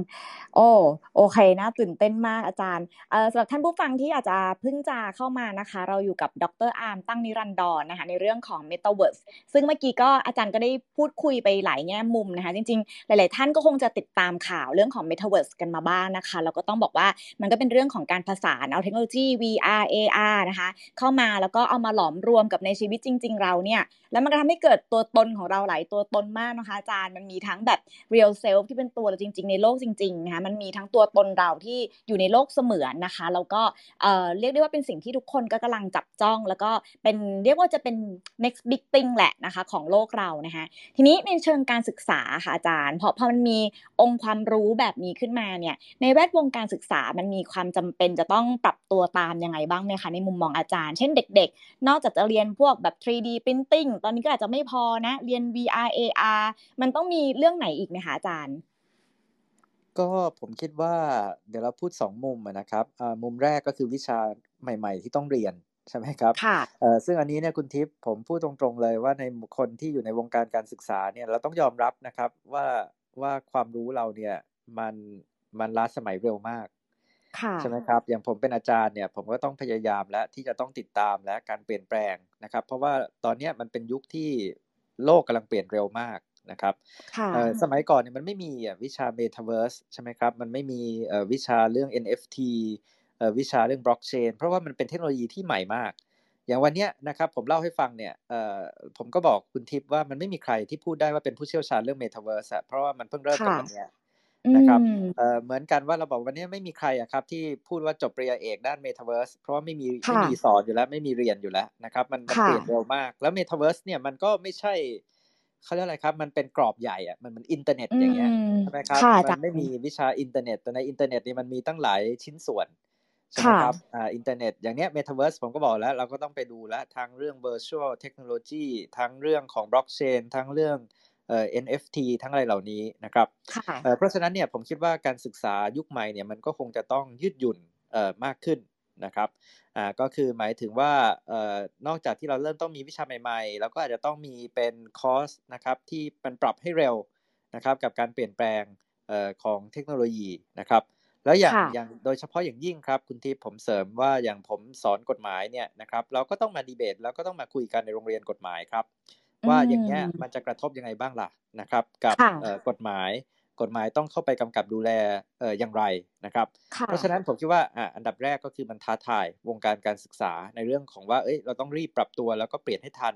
โอ้ โอเคน่าตื่นเต้นมากอาจารย์เอ่อสำหรับท่านผู้ฟังที่อาจจะเพิ่งจะเข้ามานะคะ เราอยู่กับดรอาร์มตั้งนิรันดรนะคะในเรื่องของ Metaverse ซึ่งเมื่อกี้ก็อาจารย์ก็ได้พูดคุยไปหลายแง่มุมนะคะ จริงๆ หลาย ๆ ท่านก็คงจะติดตามข่าวเรื่องของ Metaverse กันมาบ้างนะคะแล้วก็ต้องบอกว่ามันก็เป็นเรื่องของการผสานเอาเทคโนโลยี VR AR นะคะ เข้ามาแล้วก็เอามาหลอมรวมกับในชีวิตจริง ๆ เราเนี่ยแล้วมันก็ทำให้เกิดตัวตนของเราหลายตัวตนมากนะคะอาจารย์มันมีทั้งแบบ real self ที่เป็นตัวจริง ๆ ในโลกจริงๆนะคะมันมีทั้งตัวตนเราที่อยู่ในโลกเสมือนนะคะแล้วก็เเรียกได้ว่าเป็นสิ่งที่ทุกคนก็กำลังจับจ้อง แล้วก็เป็นเรียกว่าจะเป็น next big thing แหละนะคะของโลกเรานะคะทีนี้ในเชิงการศึกษาค่ะอาจารย์พอพอมันมีองค์ความรู้แบบนี้ขึ้นมาเนี่ยในแวดวงการศึกษามันมีความจำเป็นจะต้องปรับตัวตามยังไงบ้างไหมคะในมุมมองอาจารย์ เช่นเด็ก ๆ นอกจากจะเรียนพวกแบบ 3D printing ตอนนี้ก็อาจจะไม่พอนะเรียน VR AR มันต้องมีเรื่องไหนอีกไหมคะอาจารย์ ก็ผมคิดว่าเดี๋ยวเราพูดสองมุมอะนะครับอ่ามุมแรกก็คือวิชาใหม่ ๆ ที่ต้องเรียนใช่ไหมครับค่ะเอ่อซึ่งอันนี้เนี่ยคุณทิพย์ผมพูดตรงๆเลยว่าในคนที่อยู่ในวงการการศึกษาเนี่ยเราต้องยอมรับนะครับว่าว่าความรู้เราเนี่ยมันมันล้าสมัยเร็วมากค่ะใช่ไหมครับอย่างผมเป็นอาจารย์เนี่ยผมก็ต้องพยายามและที่จะต้องติดตามและการเปลี่ยนแปลงนะครับ เพราะว่าตอนเนี้ยมันเป็นยุคที่โลกกำลังเปลี่ยนเร็วมาก นะครับค่ะเอ่อสมัยก่อนเนี่ยมันไม่มีอะวิชา Metaverse ใช่ไหมครับ มันไม่มีเอ่อวิชาเรื่อง NFT เอ่อวิชาเรื่อง Blockchain เพราะว่ามันเป็นเทคโนโลยีที่ใหม่มาก อย่างวันเนี้ยนะครับผมเล่าให้ฟังเนี่ยเอ่อผมก็บอกคุณทิพย์ว่ามันไม่มีใครที่พูดได้ว่าเป็นผู้เชี่ยวชาญเรื่อง Metaverse อะเพราะว่ามันเพิ่งเริ่มกันค่ะวันเนี้ยนะครับเอ่อเหมือนกันว่าเราบอกวันนี้ไม่มีใครอะครับที่พูดว่าจบปริญญาเอกด้านเมตาเวิร์สเพราะว่าไม่มีไม่มีสอนอยู่แล้วไม่มีเรียนอยู่แล้วนะครับ มันเปลี่ยนเร็วมาก แล้วเมตาเวิร์สเนี่ยมันก็ไม่ใช่ เขาเรียกอะไรครับ มันเป็นกรอบใหญ่อะมันมันอินเทอร์เน็ตอย่างเงี้ยใช่ไหมครับมันไม่มีวิชาอินเทอร์เน็ตแต่ในอินเทอร์เน็ตนี่มันมีตั้งหลายชิ้นส่วนใช่ไหมครับอ่าอินเทอร์เน็ตอย่างเนี้ยเมตาเวิร์สผมก็บอกแล้ว เราก็ต้องไปดูแล้วทั้งเรื่อง virtual technology ทั้งเรื่องของบล็อกเชนทั้งเรื่องเอ่อ NFT ทั้งอะไรเหล่านี้นะครับเพราะฉะนั้นเนี่ยผมคิดว่าการศึกษายุคใหม่เนี่ยมันก็คงจะต้องยืดหยุ่นเอ่อมากขึ้น นะครับอ่าก็คือหมายถึงว่าเอ่อนอกจากที่เราเริ่มต้องมีวิชาใหม่ๆ แล้วก็อาจจะต้องมีเป็นคอร์สนะครับที่มันปรับให้เร็วนะครับกับการเปลี่ยนแปลงเอ่อของเทคโนโลยีนะครับแล้วอย่างอย่างโดยเฉพาะอย่างยิ่งครับคุณทิพย์ผมเสริมว่าอย่างผมสอนกฎหมายเนี่ยนะครับเราก็ต้องมาดีเบตแล้วก็ต้องมาคุยกันในโรงเรียนกฎหมายครับ ว่าอย่างเงี้ยมันจะกระทบยังไงบ้างล่ะนะครับ กับกฎหมาย กฎหมายต้องเข้าไปกำกับดูแลเอ่ออย่างไรนะครับ เพราะฉะนั้นผมคิดว่าอ่าอันดับแรกก็คือมันท้าทายวงการการศึกษาในเรื่องของว่าเอ้ยเราต้องรีบปรับตัวแล้วก็เปลี่ยนให้ทัน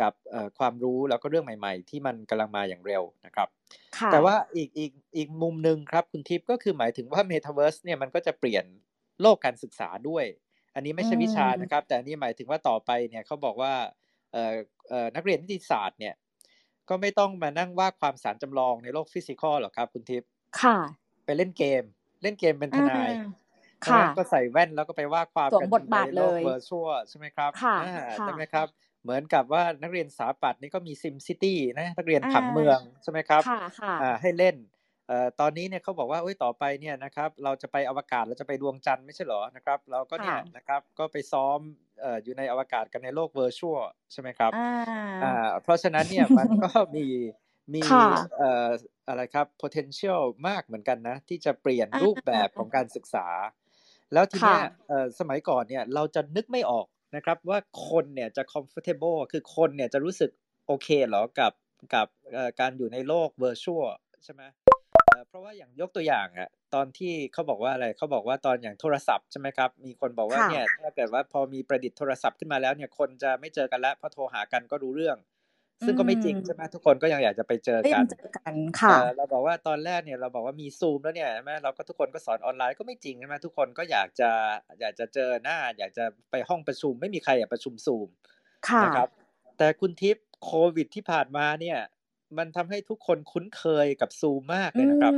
กับความรู้แล้วก็เรื่องใหม่ ๆ ที่มันกำลังมาอย่างเร็วนะครับ แต่ว่าอีกอีกอีกมุมหนึ่งครับคุณทิพย์ก็คือหมายถึงว่า Metaverse เนี่ยมันก็จะเปลี่ยนโลกการศึกษาด้วย อันนี้ไม่ใช่วิชานะครับ แต่อันนี้หมายถึงว่าต่อไปเนี่ยเขาบอกว่าเอ่อเอ่อนักเรียนนิติศาสตร์เนี่ย ก็ไม่ต้องมานั่งว่าความสารจำลองในโลกฟิสิกอลหรอกครับ คุณทิพย์ค่ะ ไปเล่นเกม เล่นเกมเป็นทนายค่ะก็ใส่แว่นแล้วก็ไปว่าความกันในโลก virtual ใช่ไหมครับค่ะใช่ไหมครับ เหมือนกับว่านักเรียนสถาปัตย์นี่ก็มี SimCity นะนักเรียนผังเมืองใช่ไหมครับอ่าให้เล่นเอ่อ ตอนนี้เนี่ยเขาบอกว่าเอ้ยต่อไปเนี่ยนะครับเราจะไปอวกาศเราจะไปดวงจันทร์ไม่ใช่หรอนะครับเราก็เนี่ยนะครับก็ไปซ้อมเอ่ออยู่ในอวกาศกันในโลก virtual ใช่ไหมครับอ่าเพราะฉะนั้นเนี่ยมันก็มีมีเอ่ออะไรครับ potential มากเหมือนกันนะ ที่จะเปลี่ยนรูปแบบของการศึกษา แล้วทีเนี้ยเอ่อสมัยก่อนเนี่ยเราจะนึกไม่ออกนะครับ ว่าคนเนี่ยจะ comfortable คือคนเนี่ยจะรู้สึกโอเคเหรอกับกับการอยู่ในโลก virtual ใช่ไหม เพราะว่าอย่างยกตัวอย่างอะตอนที่เขาบอกว่าอะไรเขาบอกว่าตอนอย่างโทรศัพท์ใช่ไหมครับ มีคนบอกว่าเนี่ยถ้าเกิดว่าพอมีประดิษฐ์โทรศัพท์ขึ้นมาแล้วเนี่ยคนจะไม่เจอกันแล้วเพราะโทรหากันก็รู้เรื่อง ซึ่งก็ไม่จริงใช่ไหมทุกคนก็ยังอยากจะไปเจอกันกันค่ะเราบอกว่าตอนแรกเนี่ยเราบอกว่ามีซูมแล้วเนี่ยใช่ไหมเราก็ทุกคนก็สอนออนไลน์ก็ไม่จริงใช่ไหมทุกคนก็อยากจะอยากจะเจอหน้า อยากจะไปห้องประชุม ไม่มีใครอยากประชุมซูมนะครับแต่คุณทิพย์โควิดที่ผ่านมาเนี่ย มันทำให้ทุกคนคุ้นเคยกับซูมมากเลยนะครับ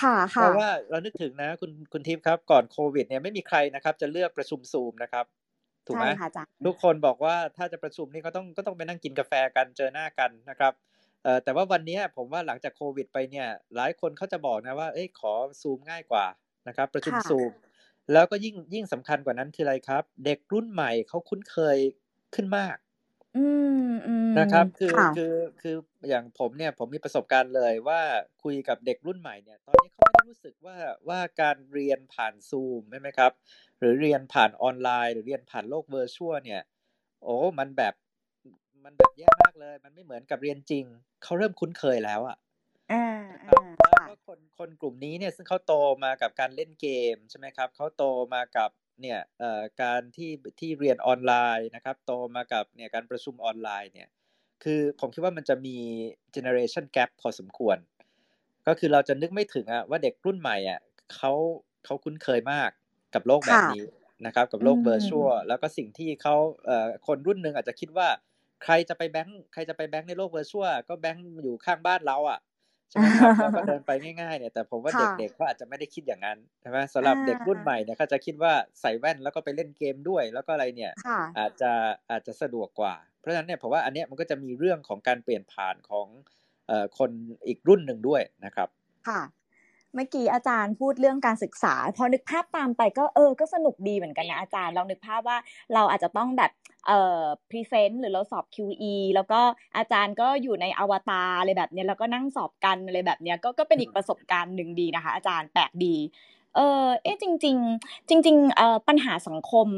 ค่ะค่ะเพราะว่าเรานึกถึงนะคุณคุณทิพย์ครับ ก่อนโควิด เนี่ยไม่มีใครนะครับ จะเลือกประชุมซูมนะครับถูกไหมทุกคนบอกว่าถ้าจะประชุมนี่ก็ต้องก็ต้องไปนั่งกินกาแฟกันเจอหน้ากันนะครับเอ่อแต่ว่าวันนี้ผมว่าหลังจากโควิด ไปเนี่ย หลายคนเขาจะบอกนะว่าเอ้ยขอซูมง่ายกว่านะครับ ประชุมซูมแล้วก็ยิ่งยิ่งสำคัญกว่านั้นคืออะไรครับ เด็กรุ่นใหม่เขาคุ้นเคยขึ้นมาก นะครับ คือคือ คือ อย่างผมเนี่ย ผมมีประสบการณ์เลยว่าคุยกับเด็กรุ่นใหม่เนี่ย ตอนนี้เขาไม่ได้รู้สึกว่า ว่าการเรียนผ่านซูมใช่ไหมครับ หรือเรียนผ่านออนไลน์ หรือเรียนผ่านโลก virtual เนี่ย โอ้ มันแบบ มันแบบแย่มากเลย มันไม่เหมือนกับเรียนจริง เขาเริ่มคุ้นเคยแล้วอะแล้วก็คนคนกลุ่มนี้เนี่ยซึ่งเขาโตมากับการเล่นเกม ใช่ไหมครับ เขาโตมากับ เนี่ยการที่ที่เรียนออนไลน์นะครับโตมากับเนี่ยการประชุมออนไลน์เนี่ยคือผมคิดว่ามันจะมี generation gap พอสมควร ก็คือเราจะนึกไม่ถึงอะว่าเด็กรุ่นใหม่อะเขาเขาคุ้นเคยมากกับโลกแบบนี้นะครับ กับโลก virtual แล้วก็สิ่งที่เขาเอ่อคนรุ่นหนึ่งอาจจะคิดว่า ใครจะไปแบงค์ใครจะไปแบงค์ในโลก virtual ก็แบงค์อยู่ข้างบ้านเราอะ ใช่ไหมครับแล้วก็เดินไปง่ายๆเนี่ยแต่ผมว่าเด็กๆเขาอาจจะไม่ได้คิดอย่างนั้นใช่ไหมสำหรับเด็กรุ่นใหม่เนี่ยเขาจะคิดว่าใส่แว่นแล้วก็ไปเล่นเกมด้วย แล้วก็อะไรเนี่ยอาจจะอาจจะสะดวกกว่า เพราะฉะนั้นเนี่ยผมว่าอันเนี้ยมันก็จะมีเรื่องของการเปลี่ยนผ่านของคนอีกรุ่นหนึ่งด้วยนะครับค่ะ เมื่อกี้อาจารย์พูดเรื่องการศึกษา พอนึกภาพตามไปก็เออก็สนุกดีเหมือนกันนะอาจารย์ลองนึกภาพว่าเราอาจจะต้องแบบเอ่อพรีเซนต์หรือเราสอบ QE แล้วก็อาจารย์ก็อยู่ในอวตารอะไรแบบนี้แล้วก็นั่งสอบกันอะไรแบบนี้ก็ก็เป็นอีกประสบการณ์หนึ่งดีนะคะ อาจารย์แปลกดีเออเอ๊ะจริง ๆ จริง ๆเอ่อปัญหาสังคม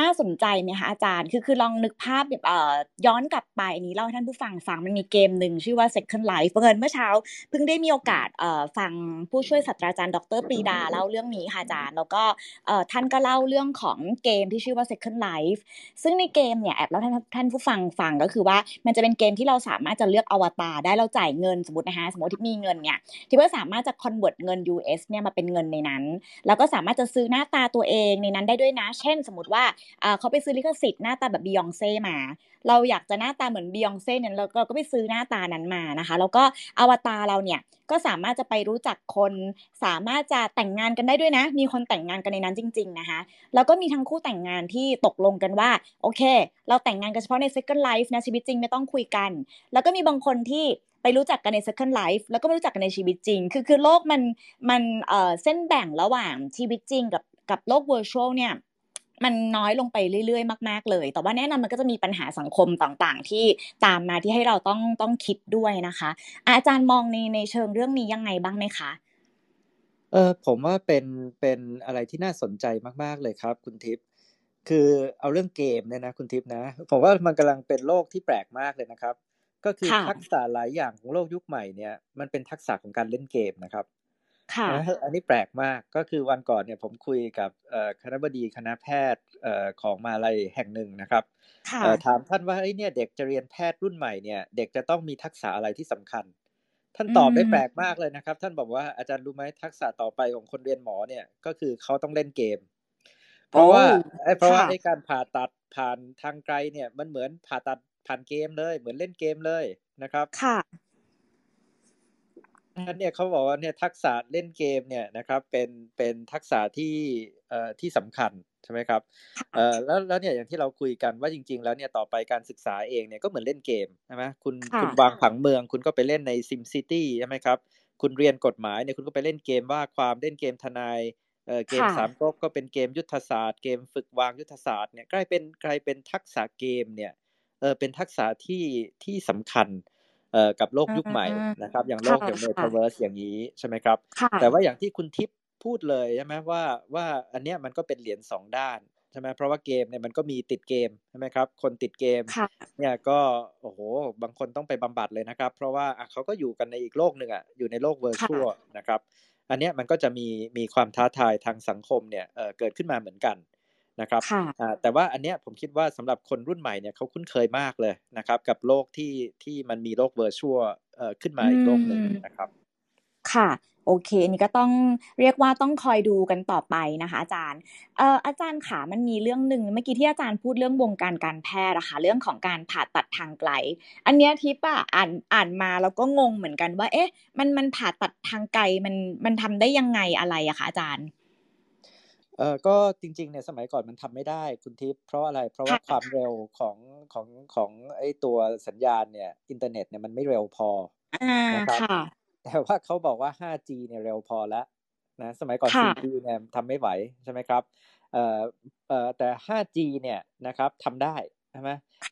น่าสนใจไหมคะอาจารย์ คือคือลองนึกภาพแบบเอ่อย้อนกลับไปนี้เล่าให้ท่านผู้ฟังฟังมันมีเกมหนึ่งชื่อว่า Second Life เพิ่งเมื่อเช้า เพิ่งได้มีโอกาสเอ่อฟังผู้ช่วยศาสตราจารย์ ดรปรีดาเล่าเรื่องนี้ค่ะอาจารย์ แล้วก็เอ่อท่านก็เล่าเรื่องของเกมที่ชื่อว่า Second Life ซึ่งในเกมเนี่ยแอบเล่าท่านท่านผู้ฟังฟังก็คือว่ามันจะเป็นเกมที่เราสามารถจะเลือกอวตารได้เราจ่ายเงินสมมตินะคะสมมติที่มีเงินเนี่ยที่ว่าสามารถจะ convert เงิน US เนี่ยมาเป็นเงินในนั้น แล้วก็สามารถจะซื้อหน้าตาตัวเองในนั้นได้ด้วยนะ เช่น สมมติว่าเขาไปซื้อลิขสิทธิ์หน้าตาแบบบียองเซ่มา เราอยากจะหน้าตาเหมือนบียองเซ่เนี่ยเราก็ไปซื้อหน้าตานั้นมานะคะ แล้วก็อวตารเราเนี่ยก็สามารถจะไปรู้จักคน สามารถจะแต่งงานกันได้ด้วยนะ มีคนแต่งงานกันในนั้นจริง ๆ นะคะ แล้วก็มีทั้งคู่แต่งงานที่ตกลงกันว่า โอเค เราแต่งงานกันเฉพาะใน second life นะชีวิตจริงไม่ต้องคุยกัน แล้วก็มีบางคนที่ไปรู้จักกันใน second life แล้วก็ไม่รู้จักกันในชีวิตจริง คือคือโลกมันมันเอ่อเส้นแบ่งระหว่างชีวิตจริงกับกับโลก virtual เนี่ย มันน้อยลงไปเรื่อยๆ มาก ๆ เลย แต่ว่าแน่นอนมันก็จะมีปัญหาสังคมต่างๆ ที่ตามมาที่ให้เราต้องต้องคิดด้วยนะคะ อาจารย์มองในในเชิงเรื่องนี้ยังไงบ้างไหมคะเออผมว่าเป็นเป็นอะไรที่น่าสนใจมากๆเลยครับ คุณทิพย์คือเอาเรื่องเกมเนี่ยนะคุณทิพย์นะ ผมว่ามันกำลังเป็นโลกที่แปลกมากเลยนะครับ ก็คือทักษะหลายอย่างของโลกยุคใหม่เนี่ยมันเป็นทักษะของการเล่นเกมนะครับ ค่ะอันนี้แปลกมากก็คือวันก่อนเนี่ยผมคุยกับคณะบดีคณะแพทย์ของมาลัยแห่งหนึ่งนะครับถามท่านว่าไอ้เนี่ยเด็กจะเรียนแพทย์รุ่นใหม่เนี่ยเด็กจะต้องมีทักษะอะไรที่สำคัญ ท่านตอบได้แปลกมากเลยนะครับ ท่านบอกว่าอาจารย์รู้ไหมทักษะต่อไปของคนเรียนหมอเนี่ยก็คือเขาต้องเล่นเกม เพราะว่าเพราะว่าในการผ่าตัดผ่านทางไกลเนี่ยมันเหมือนผ่าตัดผ่านเกมเลย เหมือนเล่นเกมเลยนะครับ ค่ะ นั้นเนี่ยเขาบอกว่าเนี่ยทักษะเล่นเกมเนี่ยนะครับเป็นเป็นทักษะที่เอ่อที่สำคัญใช่ไหมครับเอ่อแล้วแล้วเนี่ยอย่างที่เราคุยกันว่าจริง ๆ แล้วเนี่ยต่อไปการศึกษาเองเนี่ยก็เหมือนเล่นเกมใช่ไหมคุณคุณวางผังเมือง คุณก็ไปเล่นในซิมซิตี้ใช่ไหมครับคุณเรียนกฎหมายเนี่ยคุณก็ไปเล่นเกมว่าความเล่นเกมทนายเอ่อเกมสามก๊กก็เป็นเกมยุทธศาสตร์ เกมฝึกวางยุทธศาสตร์เนี่ยกลายเป็นกลายเป็นทักษะเกมเนี่ยเออเป็นทักษะที่ที่สำคัญเอ่อ กับโลกยุคใหม่นะครับ อย่างโลกอย่างเมตาเวิร์สอย่างนี้ใช่ไหมครับ แต่ว่าอย่างที่คุณทิพย์พูดเลยใช่ไหมว่าว่าอันเนี้ยมันก็เป็นเหรียญสองด้านใช่ไหมเพราะว่าเกมเนี่ยมันก็มีติดเกมใช่ไหมครับ คนติดเกมเนี่ยก็โอ้โหบางคนต้องไปบำบัดเลยนะครับ เพราะว่าเขาก็อยู่กันในอีกโลกหนึ่งอะอยู่ในโลก virtualนะครับ อันเนี้ยมันก็จะมีมีความท้าทายทางสังคมเนี่ยเเกิดขึ้นมาเหมือนกัน นะครับแต่ว่าอันเนี้ยผมคิดว่าสำหรับคนรุ่นใหม่เนี่ยเขาคุ้นเคยมากเลยนะครับ กับโลกที่ที่มันมีโลกเวอร์ชวลขึ้นมาอีกโลกหนึ่งนะครับ ค่ะโอเคนี่ก็ต้องเรียกว่าต้องคอยดูกันต่อไปนะคะอาจารย์เอ่ออาจารย์ขามันมีเรื่องหนึ่งเมื่อกี้ที่อาจารย์พูดเรื่องวงการการแพทย์อะค่ะเรื่องของการผ่าตัดทางไกล อันเนี้ยทิปอะอ่านอ่านมาแล้วก็งงเหมือนกันว่า เอ๊ะ มันมันผ่าตัดทางไกลมันมันทำได้ยังไงอะไรอะคะอาจารย์ เออก็จริงๆเนี่ยสมัยก่อนมันทำไม่ได้คุณทิพย์เพราะอะไรเพราะว่าความเร็วของของของไอ้ตัวสัญญาณเนี่ยอินเทอร์เน็ตเนี่ยมันไม่เร็วพอนะครับแต่ว่าเขาบอกว่า 5G เนี่ยเร็วพอแล้วนะสมัยก่อน 4G เนี่ยทำไม่ไหวใช่ไหมครับเอ่อเอ่อแต่ 5G เนี่ยนะครับทำได้ใช่ไหม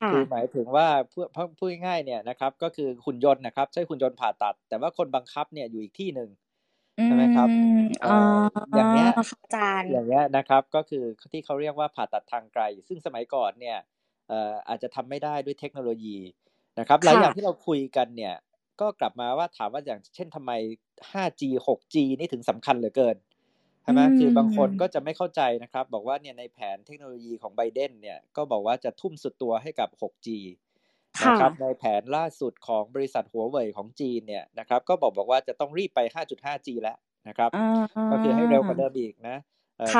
คือหมายถึงว่าพูดพูดง่ายๆเนี่ยนะครับก็คือหุ่นยนต์นะครับใช้หุ่นยนต์ผ่าตัด แต่ว่าคนบังคับเนี่ยอยู่อีกที่หนึ่ง ใช่ไหมครับอย่างเงี้ยอาจารย์ อย่างเงี้ยนะครับ ก็คือที่เขาเรียกว่าผ่าตัดทางไกล ซึ่งสมัยก่อนเนี่ยอาจจะทำไม่ได้ด้วยเทคโนโลยีนะครับ หลายอย่างที่เราคุยกันเนี่ย ก็กลับมาว่า ถามว่า อย่างเช่น ทำไม 5G 6G นี่ถึงสำคัญเหลือเกิน ใช่ไหม คือบางคนก็จะไม่เข้าใจนะครับ บอกว่า เนี่ย ในแผนเทคโนโลยีของไบเดนเนี่ย ก็บอกว่าจะทุ่มสุดตัวให้กับ 6G นะครับในแผนล่าสุดของบริษัทหัวเว่ยของจีนเนี่ยนะครับ ก็บอกบอกว่าจะต้องรีบไป 5.5G แล้วนะครับ ก็คือให้เร็วกว่าเดิมอีกนะ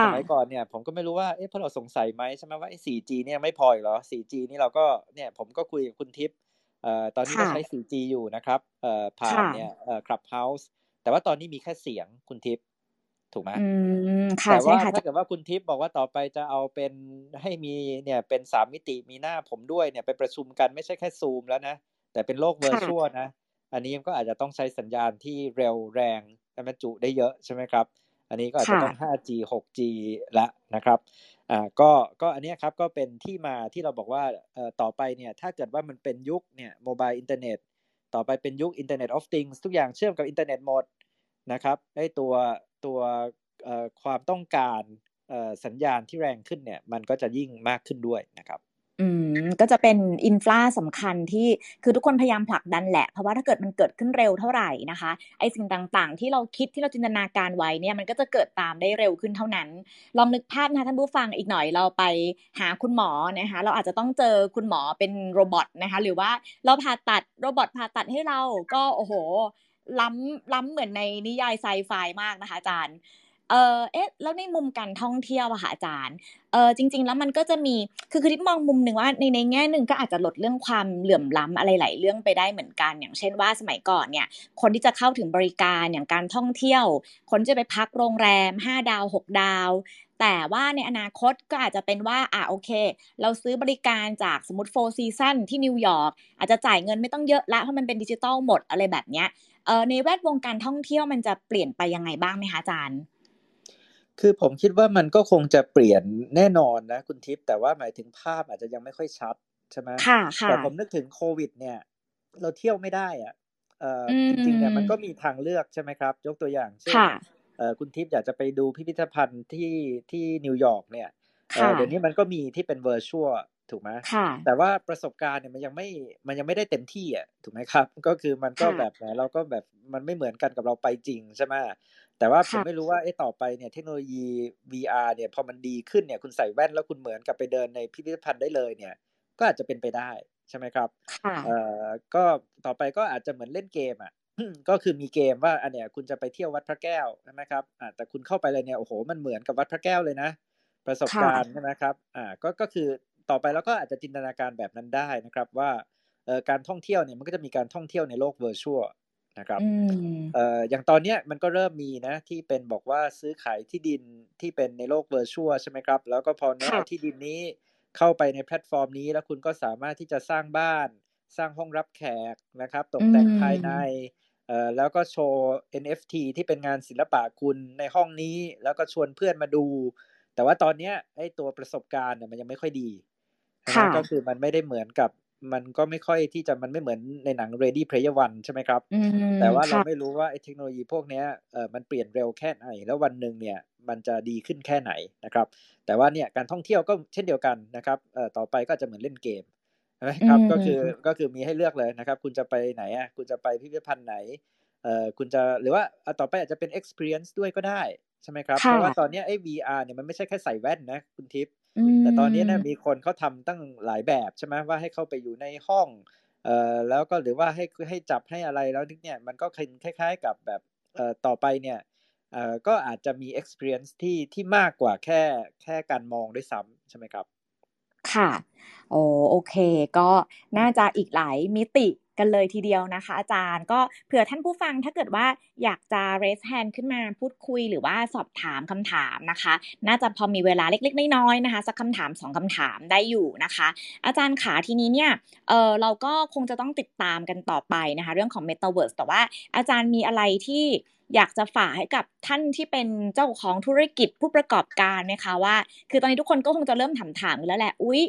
สมัยก่อนเนี่ยผมก็ไม่รู้ว่าเอ๊ะพราะเราสงสัยไหมใช่ไหมว่าไอ้ 4G เนี่ยไม่พออีกเหรอ 4G นี่เราก็เนี่ยผมก็คุยกับคุณทิพย์ตอนนี้ก็ใช้ 4G อยู่นะครับผ่านเนี่ย Clubhouse แต่ว่าตอนนี้มีแค่เสียงคุณทิพย์ ถูกไหมแต่ว่าถ้าเกิดว่าคุณทิพย์บอกว่าต่อไปจะเอาเป็นให้มีเนี่ยเป็นสามมิติมีหน้าผมด้วยเนี่ยไปประชุมกันไม่ใช่แค่ซูมแล้วนะ แต่เป็นโลก virtual นะ อันนี้ก็อาจจะต้องใช้สัญญาณที่เร็วแรงและบรรจุได้เยอะใช่ไหมครับ อันนี้ก็อาจจะต้อง 5G 6G ละนะครับอ่าก็ก็อันนี้ครับก็เป็นที่มาที่เราบอกว่าเอ่อต่อไปเนี่ยถ้าเกิดว่ามันเป็นยุคเนี่ย mobile internet ต่อไปเป็นยุค internet of things ทุกอย่างเชื่อมกับอินเทอร์เน็ตหมดนะครับไอ้ตัว ตัวความต้องการสัญญาณที่แรงขึ้นเนี่ย มันก็จะยิ่งมากขึ้นด้วยนะครับอืมก็จะเป็น infra สำคัญที่คือทุกคนพยายามผลักดันแหละ เพราะว่าถ้าเกิดมันเกิดขึ้นเร็วเท่าไหร่นะคะไอสิ่งต่างๆ ที่เราคิดที่เราจินตนาการไว้เนี่ยมันก็จะเกิดตามได้เร็วขึ้นเท่านั้น ลองนึกภาพนะคะท่านผู้ฟังอีกหน่อยเราไปหาคุณหมอนะคะเราอาจจะต้องเจอคุณหมอเป็น robot นะคะหรือว่าเราผ่าตัด robot ผ่าตัดให้เราก็โอ้โห ล้ำล้ำเหมือนในนิยายไซไฟมากนะคะอาจารย์เออเอ๊ะแล้วในมุมการท่องเที่ยวอะค่ะอาจารย์เออจริง ๆ แล้วมันก็จะมีคือคือที่มองมุมหนึ่งว่าในในแง่หนึ่งก็อาจจะลดเรื่องความเหลื่อมล้ำอะไรหลายเรื่องไปได้เหมือนกัน อย่างเช่นว่าสมัยก่อนเนี่ย คนที่จะเข้าถึงบริการอย่างการท่องเที่ยว คนจะไปพักโรงแรม 5 ดาว 6 ดาว แต่ว่าในอนาคตก็อาจจะเป็นว่าอ่าโอเค เราซื้อบริการจากสมมติ Four Seasons ที่นิวยอร์กอาจจะจ่ายเงินไม่ต้องเยอะละเพราะมันเป็นดิจิตอลหมดอะไรแบบเนี้ยเออในแวดวงการท่องเที่ยวมันจะเปลี่ยนไปยังไงบ้างไหมคะอาจารย์ คือผมคิดว่ามันก็คงจะเปลี่ยนแน่นอนนะคุณทิพย์แต่ว่าหมายถึงภาพอาจจะยังไม่ค่อยชัดใช่ไหมค่ะค่ะแต่ผมนึกถึงโควิด เนี่ย เราเที่ยวไม่ได้อะเออจริงๆเนี่ยมันก็มีทางเลือกใช่ไหมครับ ยกตัวอย่างเช่นเออ คุณทิพย์อยากจะไปดูพิพิธภัณฑ์ที่ที่นิวยอร์กเนี่ยเดี๋ยวนี้มันก็มีที่เป็น virtual ถูกไหมแต่ว่าประสบการณ์เนี่ยมันยังไม่มันยังไม่ได้เต็มที่อะถูกไหมครับ ก็คือมันก็แบบเราก็แบบมันไม่เหมือนกันกับเราไปจริงใช่ไหมแต่ว่าผมไม่รู้ว่าไอ้ต่อไปเนี่ยเทคโนโลยี VR เนี่ยพอมันดีขึ้นเนี่ยคุณใส่แว่นแล้วคุณเหมือนกับไปเดินในพิพิธภัณฑ์ได้เลยเนี่ย ก็อาจจะเป็นไปได้ใช่ไหมครับเอ่อก็ต่อไปก็อาจจะเหมือนเล่นเกมอะ ก็คือมีเกมว่าอันเนี้ยคุณจะไปเที่ยววัดพระแก้วใช่ไหมครับอ่าแต่คุณเข้าไปเลยเนี่ยโอ้โหมันเหมือนกับวัดพระแก้วเลยนะ ประสบการณ์ใช่ไหมครับอ่าก็ก็คือต่อไปแล้วก็อาจจะจินตนาการแบบนั้นได้นะครับว่าเอ่อการท่องเที่ยวเนี่ยมันก็จะมีการท่องเที่ยวในโลกเวอร์ชวลนะครับเอ่ออย่างตอนเนี้ยมันก็เริ่มมีนะที่เป็นบอกว่าซื้อขายที่ดินที่เป็นในโลก virtual ใช่ไหมครับ แล้วก็พอซื้อที่ดินนี้เข้าไปในแพลตฟอร์มนี้ แล้วคุณก็สามารถที่จะสร้างบ้าน สร้างห้องรับแขกนะครับตกแต่งภายในเอ่อแล้วก็โชว์ NFT ที่เป็นงานศิลปะคุณในห้องนี้ แล้วก็ชวนเพื่อนมาดู แต่ว่าตอนเนี้ยไอ้ตัวประสบการณ์เนี่ยมันยังไม่ค่อยดีก็คือมันไม่ได้เหมือนกับมันก็ไม่ค่อยที่จะมันไม่เหมือนในหนัง Ready Player One ใช่ไหมครับ แต่ว่าเราไม่รู้ว่าไอ้เทคโนโลยีพวกนี้เออมันเปลี่ยนเร็วแค่ไหน แล้ววันหนึ่งเนี่ยมันจะดีขึ้นแค่ไหนนะครับ แต่ว่าเนี่ยการท่องเที่ยวก็เช่นเดียวกันนะครับเอ่อต่อไปก็จะเหมือนเล่นเกม นะครับก็คือก็คือมีให้เลือกเลยนะครับ คุณจะไปไหนอะคุณจะไปพิพิธภัณฑ์ไหนเอ่อคุณจะหรือว่าต่อไปอาจจะเป็น experience ด้วยก็ได้ใช่ไหมครับ เพราะว่าตอนนี้ไอ้ VR เนี่ยมันไม่ใช่แค่ใส่แว่นนะคุณทิพย์แต่ตอนนี้เนี่ยมีคนเขาทำตั้งหลายแบบใช่ไหมว่าให้เข้าไปอยู่ในห้องเอ่อแล้วก็หรือว่าให้ให้จับให้อะไรแล้วเนี่ยมันก็คล้ายๆกับแบบเอ่อต่อไปเนี่ยเอ่อก็อาจจะมี experience ที่ที่มากกว่าแค่แค่การมองด้วยซ้ำใช่ไหมครับ ค่ะ โอโอเค ก็น่าจะอีกหลายมิติ กันเลยทีเดียวนะคะ อาจารย์ก็เผื่อท่านผู้ฟังถ้าเกิดว่าอยากจะ raise hand ขึ้นมาพูดคุยหรือว่าสอบถามคำถามนะคะ น่าจะพอมีเวลาเล็กๆ น้อยๆนะคะ สักคำถามสองคำถามได้อยู่นะคะ อาจารย์ขาทีนี้เนี่ยเออเราก็คงจะต้องติดตามกันต่อไปนะคะ เรื่องของ Metaverse แต่ว่าอาจารย์มีอะไรที่อยากจะฝากให้กับท่านที่เป็นเจ้าของธุรกิจผู้ประกอบการไหมคะว่า คือตอนนี้ทุกคนก็คงจะเริ่มถามถามแล้วแหละ อุ๊ย